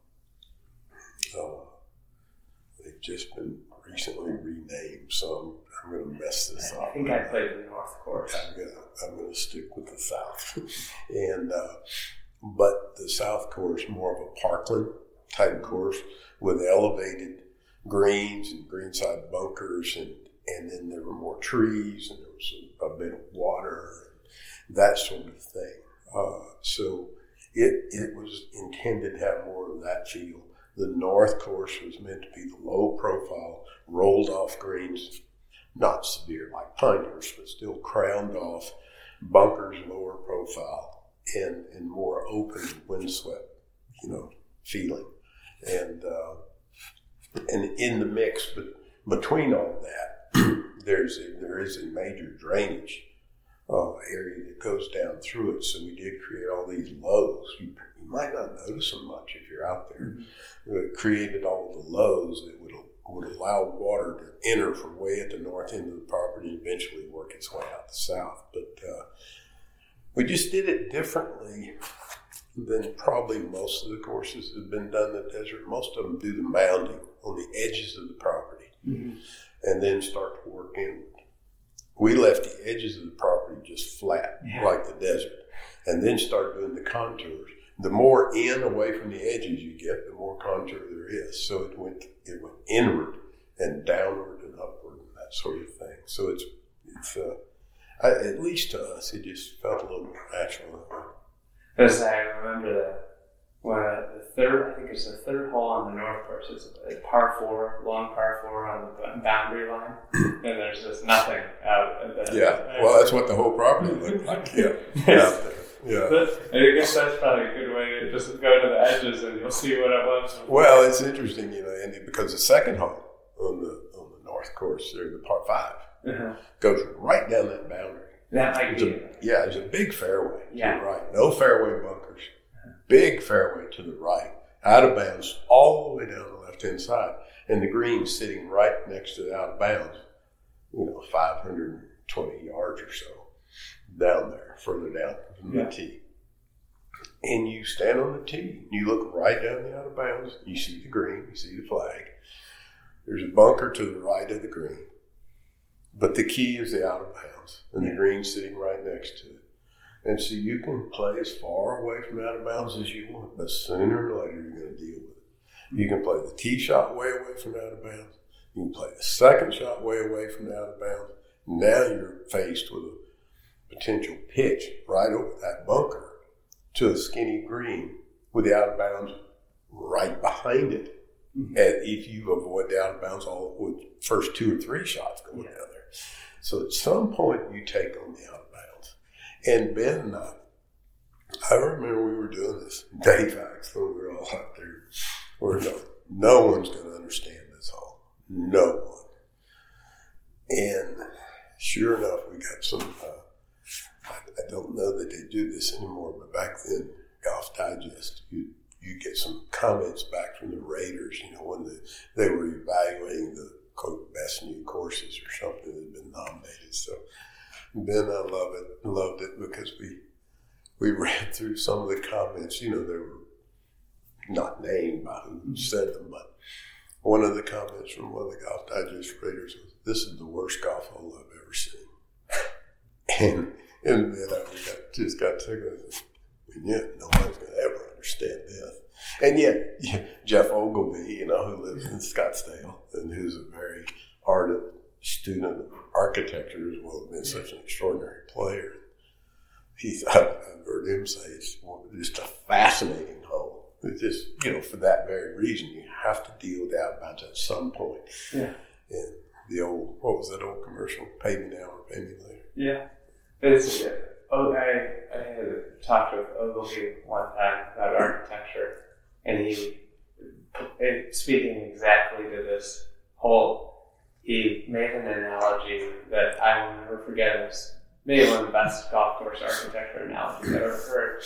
uh, they've just been recently renamed, so I'm, I'm going to mess this I up. I think I played the North Course. I'm I'm gonna stick with the South, and uh, but the south course more of a parkland type course with elevated greens and greenside bunkers and and then there were more trees and there a, bit of water that sort of thing. Uh, so it it was intended to have more of that feel. The north course was meant to be the low profile, rolled off greens, not severe like Pinehurst, but still crowned off, bunkers lower profile, and and more open, windswept, you know, feeling, and uh, and in the mix, but between all that, there's a, there is a major drainage uh, area that goes down through it. So we did create all these lows. You, you might not notice them much if you're out there. Mm-hmm. We created all the lows that would would allow water to enter from way at the north end of the property and eventually work its way out the south. But uh, we just did it differently than probably most of the courses that have been done in the desert. Most of them do the mounding on the edges of the property mm-hmm. And then start to work inward. We left the edges of the property just flat, yeah. like the desert, and then start doing the contours. The more in away from the edges you get, the more contour there is. So it went it went inward and downward and upward and that sort of thing. So it's it's uh, I, at least to us, it just felt a little more natural. Because I remember the when the third, I think it's the third hole on the north course. It's a par four, long par four on the boundary line, and there's just nothing out. At the, yeah, well, that's what the whole property looked like. Yeah, yeah. Yeah. But I guess that's probably a good way to just go to the edges and you'll see what it was. Well, it's interesting, you know, and because the second hole on the on the north course, there, the par 5 uh-huh. goes right down that boundary. That might be. A, yeah, it's a big fairway yeah. right. No fairway bunkers. Big fairway to the right. Out of bounds all the way down the left hand side. And the green sitting right next to the out of bounds, you know, 520 yards or so down there, further down from yeah. the tee. And you stand on the tee, and you look right down the out of bounds, you see the green, you see the flag. There's a bunker to the right of the green. But the key is the out of bounds, and the green sitting right next to it. And so you can play as far away from out of bounds as you want, but sooner or later you're going to deal with it. You can play the tee shot way away from out of bounds. You can play the second shot way away from out of bounds. Now you're faced with a potential pitch right over that bunker to a skinny green with the out of bounds right behind it. Mm-hmm. And if you avoid the out of bounds all with first two or three shots going yeah. down there. So at some point you take on the out of bounds. And Ben uh, I remember we were doing this Dave Axel, we were all out there. Where no, no one's going to understand this hole. No one. And sure enough, we got some uh, I, I don't know that they do this anymore, but back then, Golf Digest, you you get some comments back from the Raiders, you know, when the, they were evaluating the quote best new courses or something that had been nominated. So Ben, I love it, loved it because we we read through some of the comments. You know, they were not named by who mm-hmm. said them, but one of the comments from one of the Golf Digest Raiders was, "This is the worst golf hole I've ever seen," and and then I got, just got sick of it. And yet, no one's going to ever understand this. And yet, Geoff Ogilvy, you know, who lives in Scottsdale and who's a very ardent student of architecture as well, been such an extraordinary player. He thought, I've heard him say it's just a fascinating hole. It's just, you know, for that very reason, you have to deal with outbounds at some point. Yeah. And the old, what was that old commercial? Pay me now or pay me later. Yeah. It's, oh, I, I had talked with Ogilvy one time about architecture, and he, speaking exactly to this whole, he made an analogy that I will never forget. It's maybe one of the best golf course architecture analogies I've ever heard.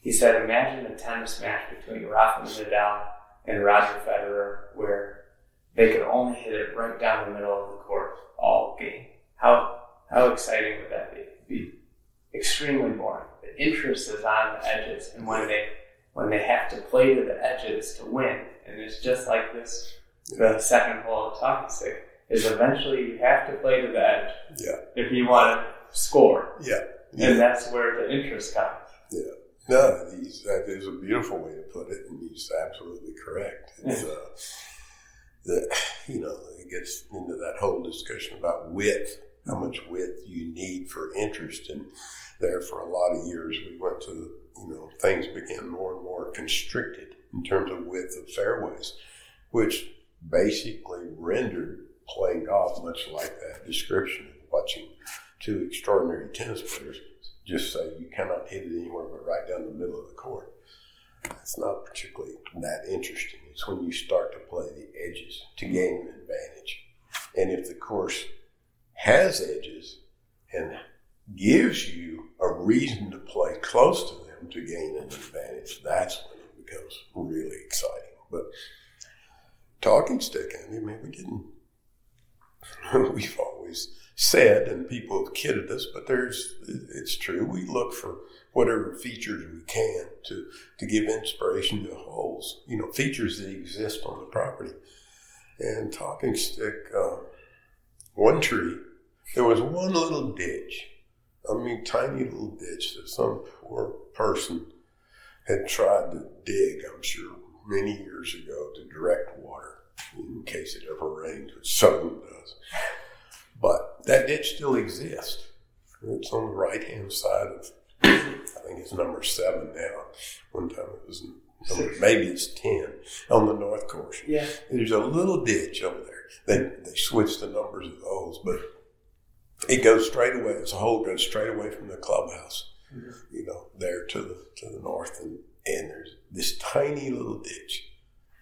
He said, imagine a tennis match between Rafael Nadal and Roger Federer where they could only hit it right down the middle of the court all game. How how exciting would that be? be extremely boring. The interest is on the edges, and when they when they have to play to the edges to win, and it's just like this. Second hole of talking stick is eventually you have to play to the edge. Yeah. If you want to score. Yeah. yeah. And that's where the interest comes. Yeah. No, he's, that is a beautiful way to put it, and he's absolutely correct. It's, uh, the, you know, it gets into that whole discussion about width, how much width you need for interest. And there for a lot of years, we went to, you know, things became more and more constricted in terms of width of fairways, which basically rendered playing golf much like that description of watching two extraordinary tennis players just say you cannot hit it anywhere but right down the middle of the court. It's not particularly that interesting. It's when you start to play the edges to gain an advantage. And if the course has edges and gives you a reason to play close to them to gain an advantage, that's when it becomes really exciting. But talking stick, I mean, we didn't, we've always said, and people have kidded us, but there's, it's true. We look for whatever features we can to, to give inspiration to the holes, you know, features that exist on the property. And talking stick, uh, one tree, there was one little ditch. I mean, tiny little ditch that some poor person had tried to dig, I'm sure, many years ago to direct water in case it ever rained, seldom does. But that ditch still exists. It's on the right hand side of, I think it's number seven now. One time it was number, maybe it's 10 on the north course. Yeah. There's a little ditch over there. They, they switched the numbers of those, but it goes straight away. It's a hole goes straight away from the clubhouse, mm-hmm. you know, there to the, to the north. And, and there's this tiny little ditch,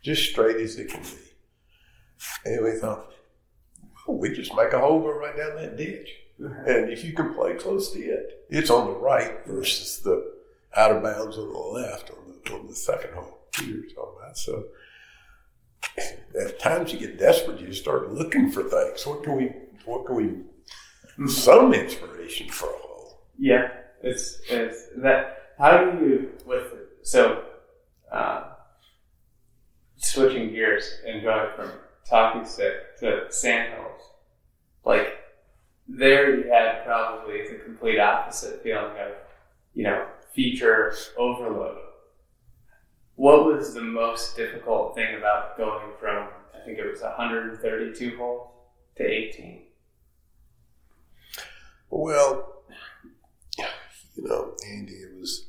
just straight as it can be. And we thought, oh, we just make a hole go right down that ditch. And if you can play close to it, it's on the right versus the out of bounds on the left on the, on the second hole you're talking about. So at times you get desperate, you start looking for things. What can we, what can we, some inspiration for a hole. Yeah, it's it's that. How do you with so uh, switching gears and going from talking stick to sandhills? Like there, you had probably the complete opposite feeling of you know feature overload. What was the most difficult thing about going from I think it was 132 holes to 18? Well, you know, Andy, it was,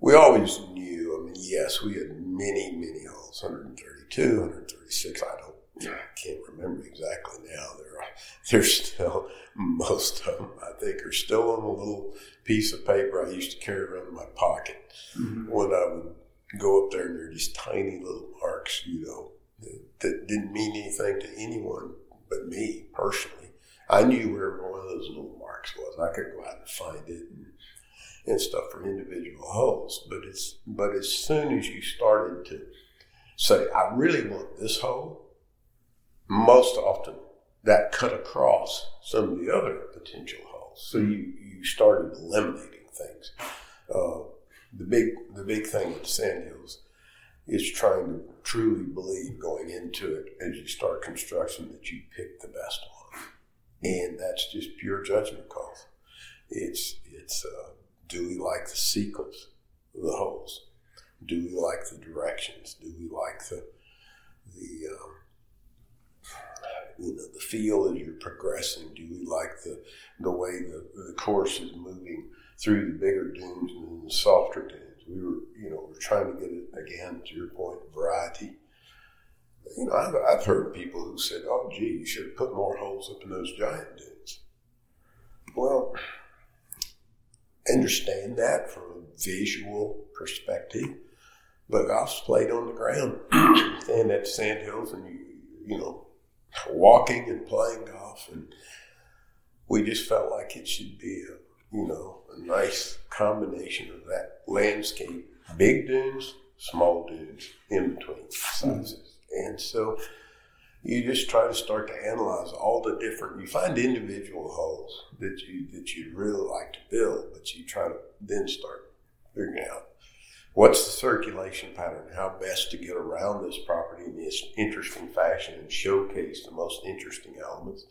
we always knew, I mean, yes, we had many, many holes 132, 136. I don't, I can't remember exactly now. They're there's still, most of them, I think, are still on a little piece of paper I used to carry around in my pocket Mm-hmm. when I would go up there and they're just tiny little marks, you know, that, that didn't mean anything to anyone but me personally. I knew where one of those little marks was. I could go out and find it and, and stuff for individual holes. But it's but as soon as you started to say, I really want this hole, most often that cut across some of the other potential holes. So you, you started eliminating things. Uh, the big the big thing with Sandhills is trying to truly believe going into it as you start construction that you pick the best one, and that's just pure judgment calls. It's it's uh, do we like the sequence of the holes? Do we like the directions? Do we like the the um, you know the feel as you're progressing? Do we like the the way the, the course is moving through the bigger dunes and the softer dunes? We were you know we're trying to get it again to your point variety. You know I've, I've heard people who said, "Oh, gee, you should have put more holes up in those giant dunes." Well, understand that from a visual perspective. But golf's played on the ground and at sandhills and you you know walking and playing golf and we just felt like it should be a you know a nice combination of that landscape big dunes small dunes in between sizes. And so you just try to start to analyze all the different you find individual holes that you that you'd really like to build but you try to then start figuring out what's the circulation pattern? How best to get around this property in this interesting fashion and showcase the most interesting elements?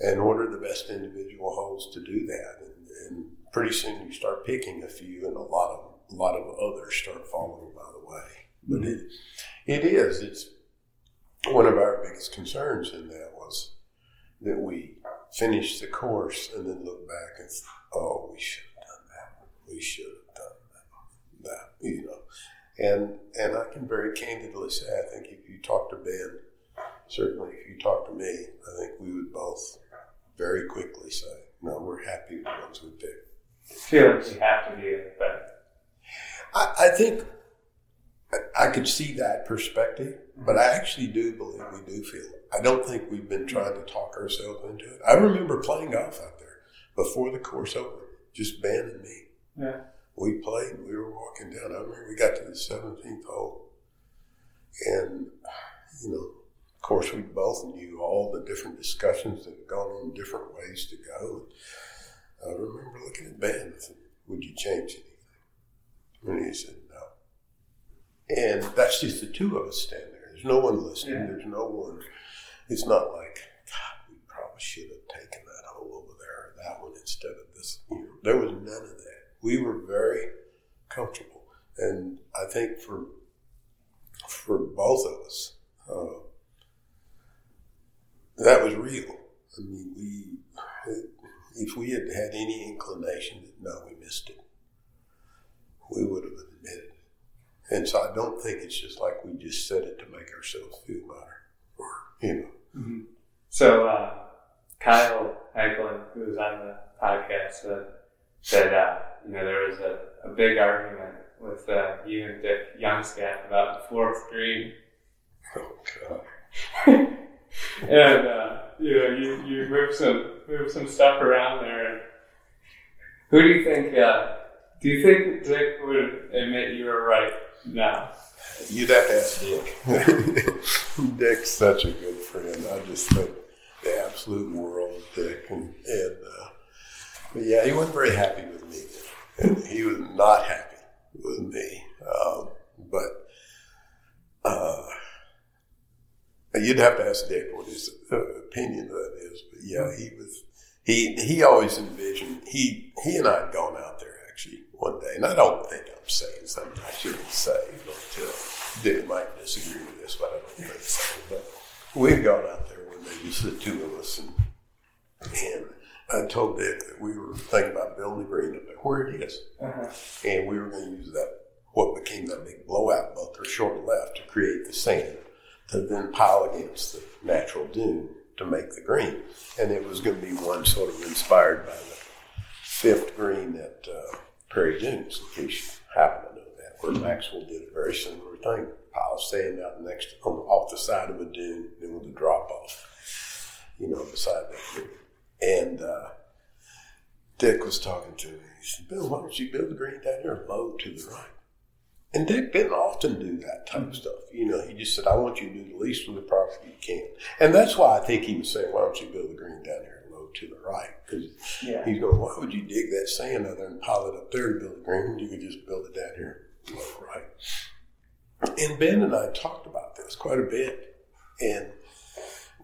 And what are the best individual holes to do that? And, and pretty soon you start picking a few, and a lot of a lot of others start following by the way. But it it is it's one of our biggest concerns in that was that we finish the course and then look back and oh we should have done that. We should have you know and and I can very candidly say I think if you talk to Ben certainly if you talk to me I think we would both very quickly say no we're happy with the ones we picked. feel like you have to be in the I, I think I could see that perspective, but I actually do believe we do feel it. I don't think we've been trying to talk ourselves into it. I remember playing golf out there before the course opened, just Ben and me. Yeah. We played, and we were walking down. I remember we got to the 17th hole, and, you know, of course, we both knew all the different discussions that had gone on, different ways to go. I remember looking at Ben and said, Would you change anything? And he said, No. And that's just the two of us standing there. There's no one listening. Yeah. There's no one. It's not like, God, we probably should have taken that hole over there or that one instead of this. You know, there was none of that. We were very comfortable. And I think for for both of us, uh, that was real. I mean, we, if we had had any inclination that no, we missed it, we would have admitted it. And so I don't think it's just like we just said it to make ourselves feel better, or you know. So uh, Kyle Eklund, who was on the podcast, said that uh, you know there was a, a big argument with uh, you and Dick Youngscap about the fourth green, Oh God. and uh, you know you you moved some moved some stuff around there. And who do you think? Uh, do you think Dick would admit you were right now? You'd have to ask Dick. Dick's such a good friend. I just think the absolute world of Dick, and, and uh, but yeah, he wasn't very happy with me, and he was not happy with me. Um, but uh, you'd have to ask Dick what his uh, opinion of that is. But yeah, he was. He he always envisioned. He he and I had gone out there actually one day, and I don't think I'm saying something I shouldn't say. But uh, Dick might disagree with this, but I don't think so. But we'd gone out there one day, just the two of us, and and I told Dick that we were thinking about building a green up there, where it is, and we were going to use that what became that big blowout bunker short left to create the sand to then pile against the natural dune to make the green. And it was going to be one sort of inspired by the fifth green at uh, Prairie Dunes, in case you happen to know that, where Maxwell did a very similar thing. Pile sand out next on, off the side of a dune, then with a drop off, you know, beside that green. And uh, Dick was talking to me. He said, Bill, why don't you build the green down here low to the right? And Dick didn't often do that type of stuff. You know, he just said, I want you to do the least with the property you can. And that's why I think he was saying, why don't you build the green down here low to the right? Because Yeah. he's going, why would you dig that sand out there and pile it up there to build a green you could just build it down here low right? And Ben and I talked about this quite a bit. And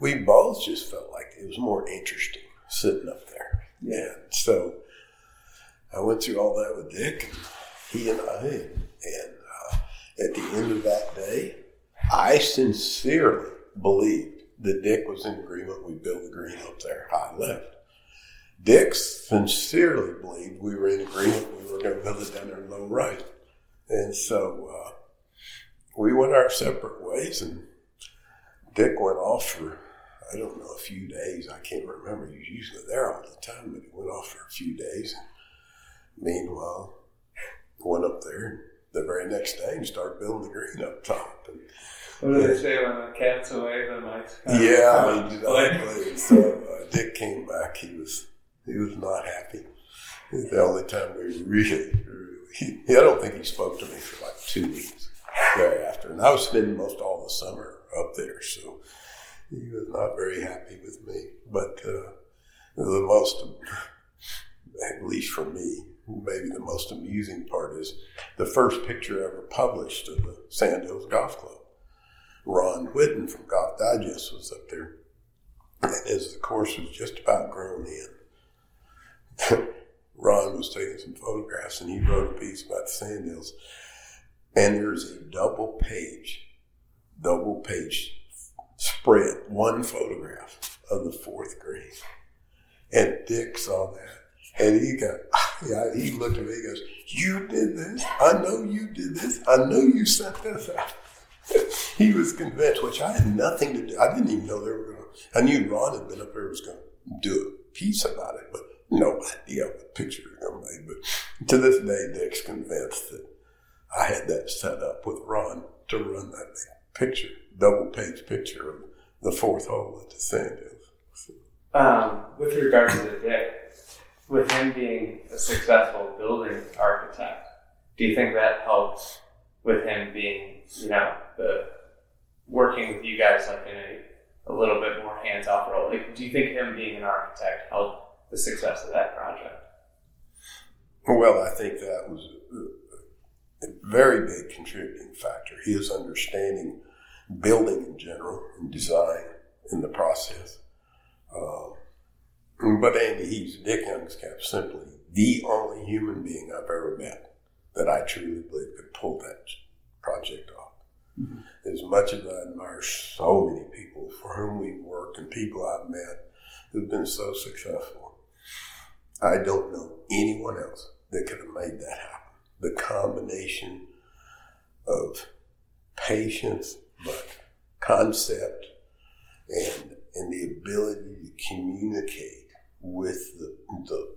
we both just felt like it was more interesting sitting up there. And so I went through all that with Dick, and he and I, and, and uh, at the end of that day, I sincerely believed that Dick was in agreement we build the green up there high left. Dick sincerely believed we were in agreement we were going to build it down there low right. And so uh, we went our separate ways, and Dick went off for, I don't know, a few days. I can't remember. He was usually there all the time, but he went off for a few days. Meanwhile, went up there the very next day and started building the green up top. And What do they say when the cat's away, the mice yeah, exactly. So uh, Dick came back. He was he was not happy. It was the only time we really, really he, I don't think he spoke to me for like two weeks thereafter. And I was spending most all the summer up there, so he was not very happy with me. But uh, the most, at least for me, maybe the most amusing part is the first picture ever published of the Sand Hills Golf Club. Ron Whitten from Golf Digest was up there. And as the course was just about grown in, Ron was taking some photographs and he wrote a piece about the sand hills. And there's a double page, double page spread, one photograph of the fourth green. And Dick saw that. And he got, yeah, he looked at me, he goes, You did this? I know you did this. I know you set this up. he was convinced, which I had nothing to do. I didn't even know they were going to. I knew Ron had been up there was going to do a piece about it, but no idea what picture were going to make. But to this day, Dick's convinced that I had that set up with Ron to run that picture, double page picture of the fourth hole at the sand hills. Um, with regard to the Dick, with him being a successful building architect, do you think that helps with him being, you know, the working with you guys like in a, a little bit more hands off role? Like, do you think him being an architect helped the success of that project? Well, I think that was a, a very big contributing factor. His understanding building in general and design in the process. Um, but Andy, he's Dick Youngscap, simply the only human being I've ever met that I truly believe could pull that project off. Mm-hmm. As much as I admire so many people for whom we've worked and people I've met who've been so successful, I don't know anyone else that could have made that happen. The combination of patience, but concept and and the ability to communicate with the, the,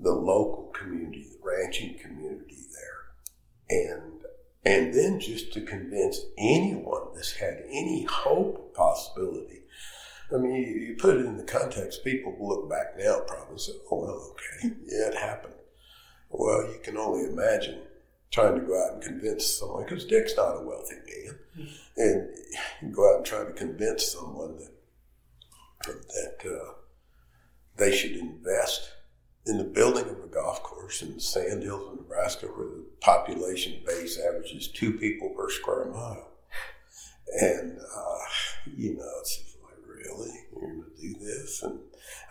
the local community, the ranching community there. And, and then just to convince anyone that's had any hope possibility. I mean, you, you put it in the context, people look back now probably and say, oh, well, okay, yeah, it happened. Well, you can only imagine trying to go out and convince someone, because Dick's not a wealthy man, and go out and try to convince someone that that uh, they should invest in the building of a golf course in the Sand Hills of Nebraska, where the population base averages two people per square mile. And, uh, you know, it's like, really? You're going to do this? And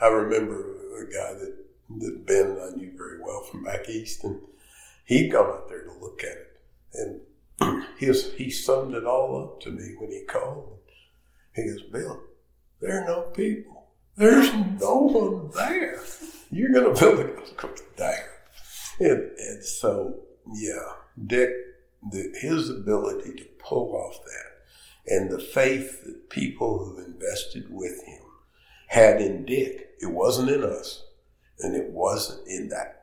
I remember a guy that, that Ben and I knew very well from back east, and he'd out there to look at it. And his, he summed it all up to me when he called. He goes, Bill, there are no people. There's no one there. You're going to build a course there. And, and so, yeah, Dick, the, his ability to pull off that and the faith that people who invested with him had in Dick, it wasn't in us and it wasn't in that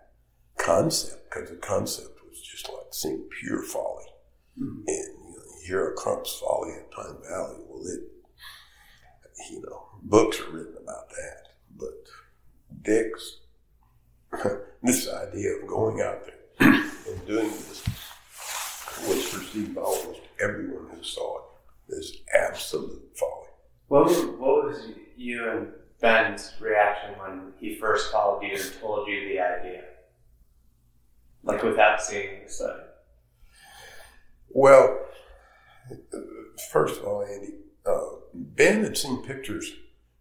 concept because the concept was just like seemed pure folly. Mm-hmm. And you, know, you hear a Crump's folly at Pine Valley. Well, it, you know, books are written about that. But Dick's, this idea of going out there and doing this was perceived by almost everyone who saw it as absolute folly. What was, what was you and Ben's reaction when he first called you and told you the idea? Like without seeing the study? Well, first of all, Andy, uh, Ben had seen pictures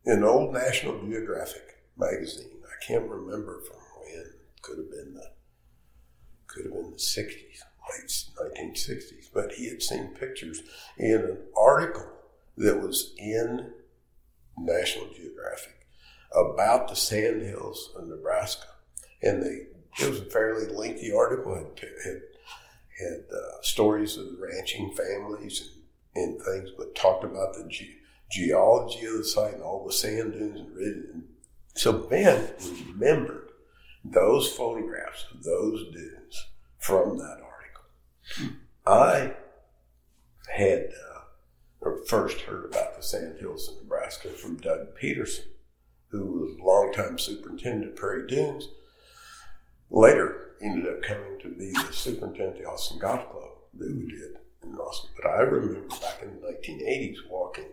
in old National Geographic magazine. I can't remember from when. Could have been the could have been the sixties, late nineteen sixties. But he had seen pictures in an article that was in National Geographic about the sand hills of Nebraska, and they it was a fairly lengthy article. had had, had uh, stories of ranching families and, and things, but talked about the ge- geology of the site and all the sand dunes and ridges. So Ben remembered those photographs of those dunes from that article. I had uh, first heard about the sand hills of Nebraska from Doug Petersan, who was longtime superintendent of Prairie Dunes. Later ended up coming to be the superintendent of the Austin Golf Club that we did in Austin. But I remember back in the 1980s walking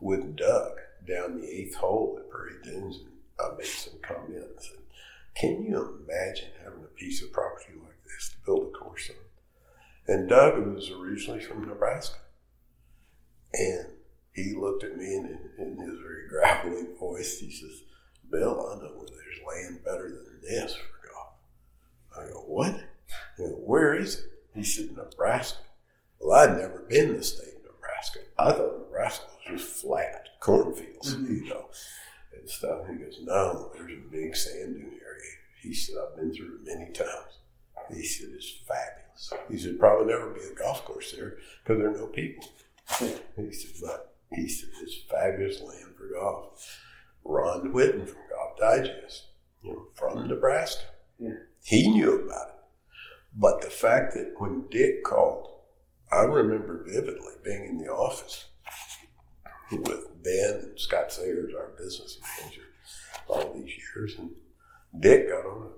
with Doug down the eighth hole at Prairie Dunes, and I made some comments. And can you imagine having a piece of property like this to build a course on? And Doug was originally from Nebraska, and he looked at me and in, his very gravelly voice, he says, "Bill, I know where there's land better than this for golf." I go, what? Where is it? He said, Nebraska. Well, I'd never been in the state Nebraska. I thought Nebraska was just flat cornfields, mm-hmm. you know, and stuff. He goes, no, there's a big sand dune area. He said, I've been through it many times. He said, it's fabulous. He said, probably never be a golf course there because there are no people. He said, but he said, it's fabulous land for golf. Ron Whitten from Golf Digest, you know, from mm-hmm. Nebraska. Yeah. He knew about it. But the fact that when Dick called, I remember vividly being in the office with Ben and Scott Sayers, our business manager, all these years, and Dick got on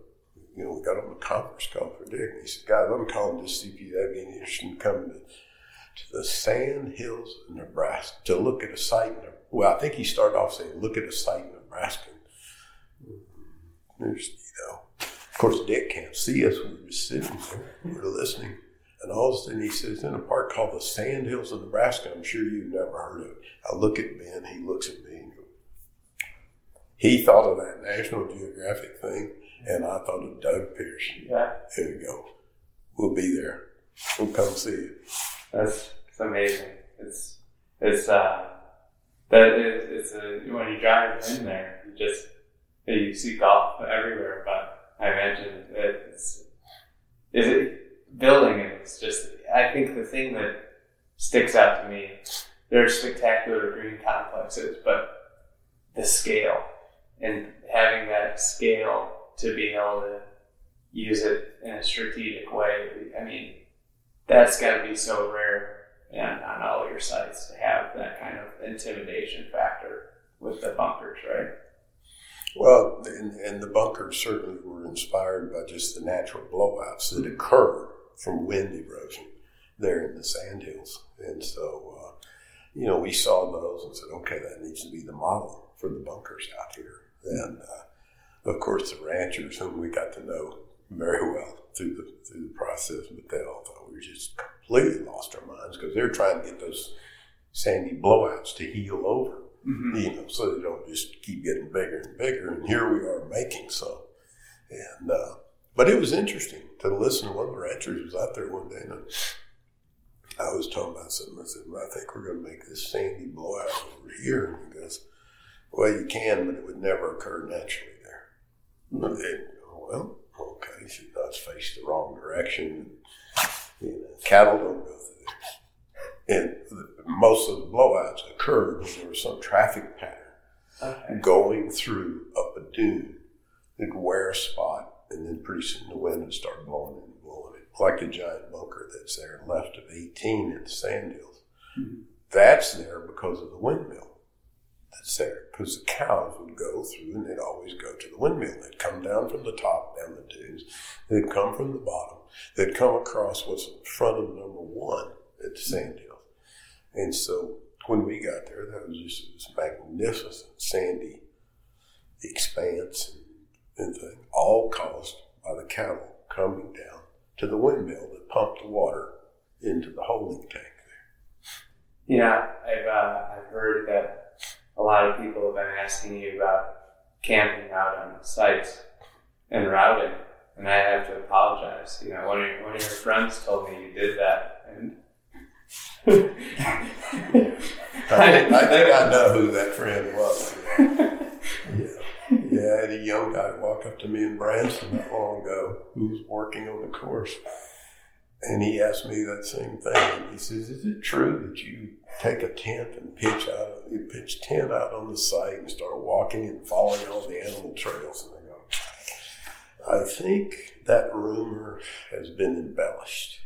you know, we got on a conference call for Dick, and he said, "Guys, I'm calling to see if you'd have any interest in coming to, to the Sand Hills of Nebraska to look at a site." In, well, I think he started off saying, "Look at a site in Nebraska." There's, you know, of course, Dick can't see us. We're just sitting there, we're listening. And all of a sudden he says, in a park called the Sand Hills of Nebraska, I'm sure you've never heard of it. I look at Ben, he looks at me and he thought of that National Geographic thing, and I thought of Doug Pierce. Yeah. There we go. We'll be there. We'll come see you. That's it's amazing. It's it's uh that is it's a when you drive in there, you just you see golf everywhere. But I imagine it's is it building it is just. I think the thing that sticks out to me, there are spectacular green complexes, but the scale and having that scale to be able to use it in a strategic way. I mean, that's got to be so rare and on all your sites to have that kind of intimidation factor with the bunkers, right? Well, and, and the bunkers certainly were inspired by just the natural blowouts that occur from wind erosion there in the sandhills. And so, uh, you know, we saw those and said, okay, that needs to be the model for the bunkers out here. And uh, of course, the ranchers, whom we got to know very well through the through the process, but they all thought we were just completely lost our minds because they're trying to get those sandy blowouts to heal over, Mm-hmm. you know, so they don't just keep getting bigger and bigger. And here we are making some. And uh, but it was interesting to listen. One of the ranchers was out there one day, and I was talking about something. I said, well, "I think we're going to make this sandy blowout over here." And he goes, "Well, you can, but it would never occur naturally there." Hmm. And they go, well, okay, so that's faced the wrong direction. You know, cattle don't go through there. And most of the blowouts occurred when there was some traffic pattern Okay. going through up a dune. It'd wear a spot, and then pretty soon the wind would start blowing and blowing it, like a giant bunker that's there left of 18 in the sand hills. Mhm. That's there because of the windmill that's there, because the cows would go through and they'd always go to the windmill. They'd come down from the top, down the dunes, they'd come from the bottom, they'd come across what's in front of number one at the sand hills. And so when we got there, that was just this magnificent sandy expanse and, all caused by the cattle coming down to the windmill that pumped the water into the holding tank there. Yeah, I've uh, I've heard that a lot of people have been asking you about camping out on the sites and routing, and I have to apologize. You know, one of your, one of your friends told me you did that, and I think I, think I know who that friend was. Yeah. Yeah, a young guy walk up to me in Branson not long ago who was working on the course. And he asked me that same thing. He says, Is it true that you take a tent and pitch out you pitch tent out on the site and start walking and following all the animal trails? And I go, I think that rumor has been embellished.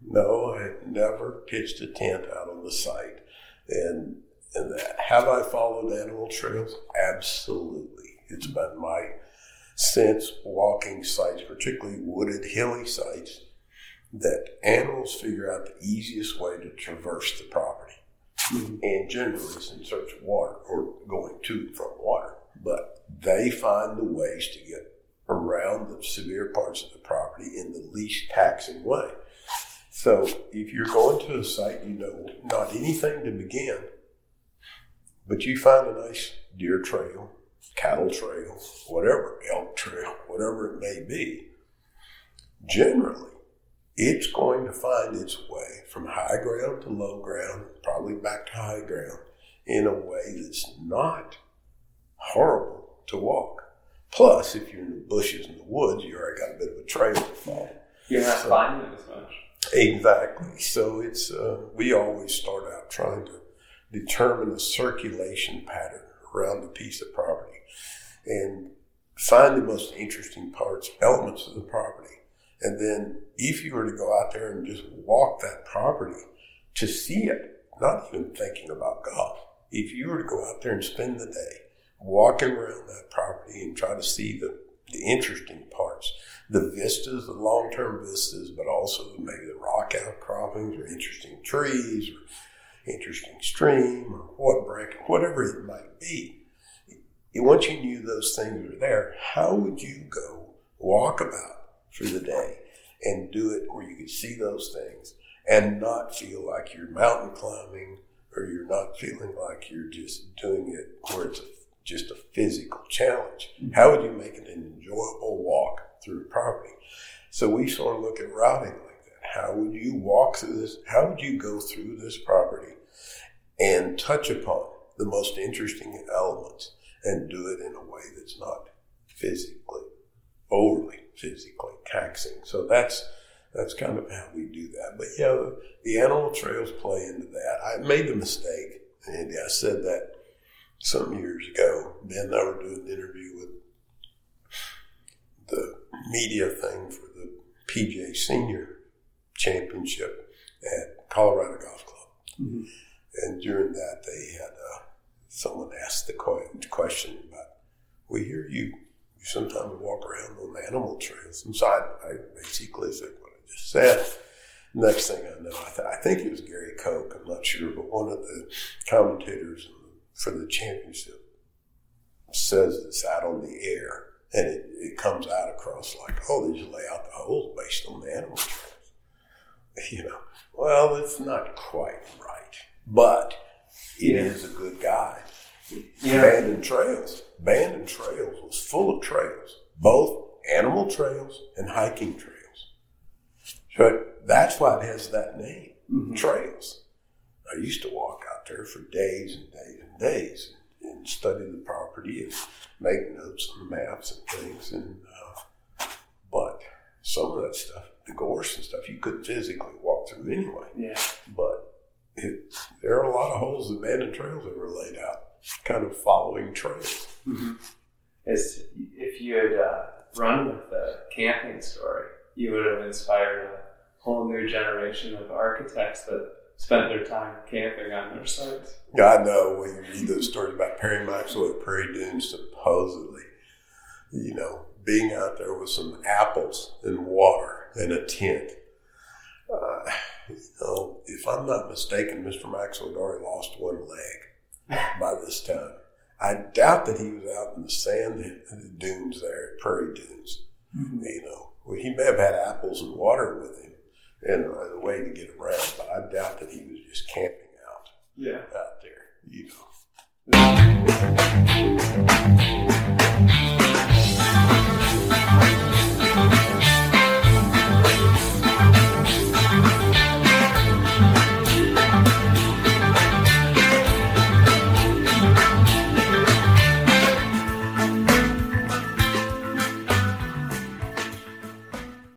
No, I have never pitched a tent out on the site. And and that, have I followed animal trails? Absolutely. It's been my sense walking sites, particularly wooded, hilly sites, that animals figure out the easiest way to traverse the property. And generally it's in search of water or going to and from water. But they find the ways to get around the severe parts of the property in the least taxing way. So if you're going to a site you know not anything to begin, but you find a nice deer trail, cattle trail, whatever, elk trail, whatever it may be, generally, it's going to find its way from high ground to low ground, probably back to high ground, in a way that's not horrible to walk. Plus, if you're in the bushes and the woods, you already got a bit of a trail to follow. You're not so, climbing it as much. Exactly. So it's uh, we always start out trying to determine the circulation pattern around the piece of property and find the most interesting parts, elements of the property. And then if you were to go out there and just walk that property to see it, not even thinking about golf, if you were to go out there and spend the day walking around that property and try to see the, the interesting parts, the vistas, the long term vistas, but also maybe the rock outcroppings or interesting trees or interesting stream or what break, whatever it might be. Once you knew those things were there, how would you go walk about through the day and do it where you could see those things and not feel like you're mountain climbing or you're not feeling like you're just doing it where it's a, just a physical challenge? How would you make it an enjoyable walk through property? So we sort of look at routing like that. How would you walk through this? How would you go through this property and touch upon the most interesting elements and do it in a way that's not physically, overly physically taxing? So that's that's kind of how we do that. But yeah, the, the animal trails play into that. I made the mistake, and I said that some years ago. Ben and I were doing an interview with the media thing for the PGA Senior Championship at Colorado Golf Club. Mm-hmm. And during that, they had uh, someone asked the question about, we hear you, you sometimes walk around on animal trails. And so I, I basically said, what I just said. Next thing I know, I, th- I, think it was Gary Koch, I'm not sure, but one of the commentators for the championship says this out on the air, and it, it comes out across like, oh, they just lay out the holes based on the animal trails. You know, well, it's not quite right, but it yeah. is a good guide. Yeah. Bandon Trails. Bandon Trails was full of trails, both animal trails and hiking trails. So that's why it has that name, mm-hmm. trails. I used to walk out there for days and days and days and study the property and make notes on the maps and things. And uh, but some of that stuff, the gorse and stuff, you couldn't physically walk through anyway. Yeah. But it, there are a lot of holes, and Bandon Trails that were laid out, kind of following trails. Mm-hmm. As if you had uh, run with the camping story, you would have inspired a whole new generation of architects that spent their time camping on their sites. I know when you read those stories about Perry Maxwell at Prairie Dunes, supposedly, you know, being out there with some apples and water and a tent. Uh, you know, if I'm not mistaken, Mr. Maxwell had already lost one leg by this time. I doubt that he was out in the sand the dunes there, prairie dunes. Mm-hmm. You know, well, he may have had apples and water with him and uh, way to get around, but I doubt that he was just camping out. Yeah, out there, you know.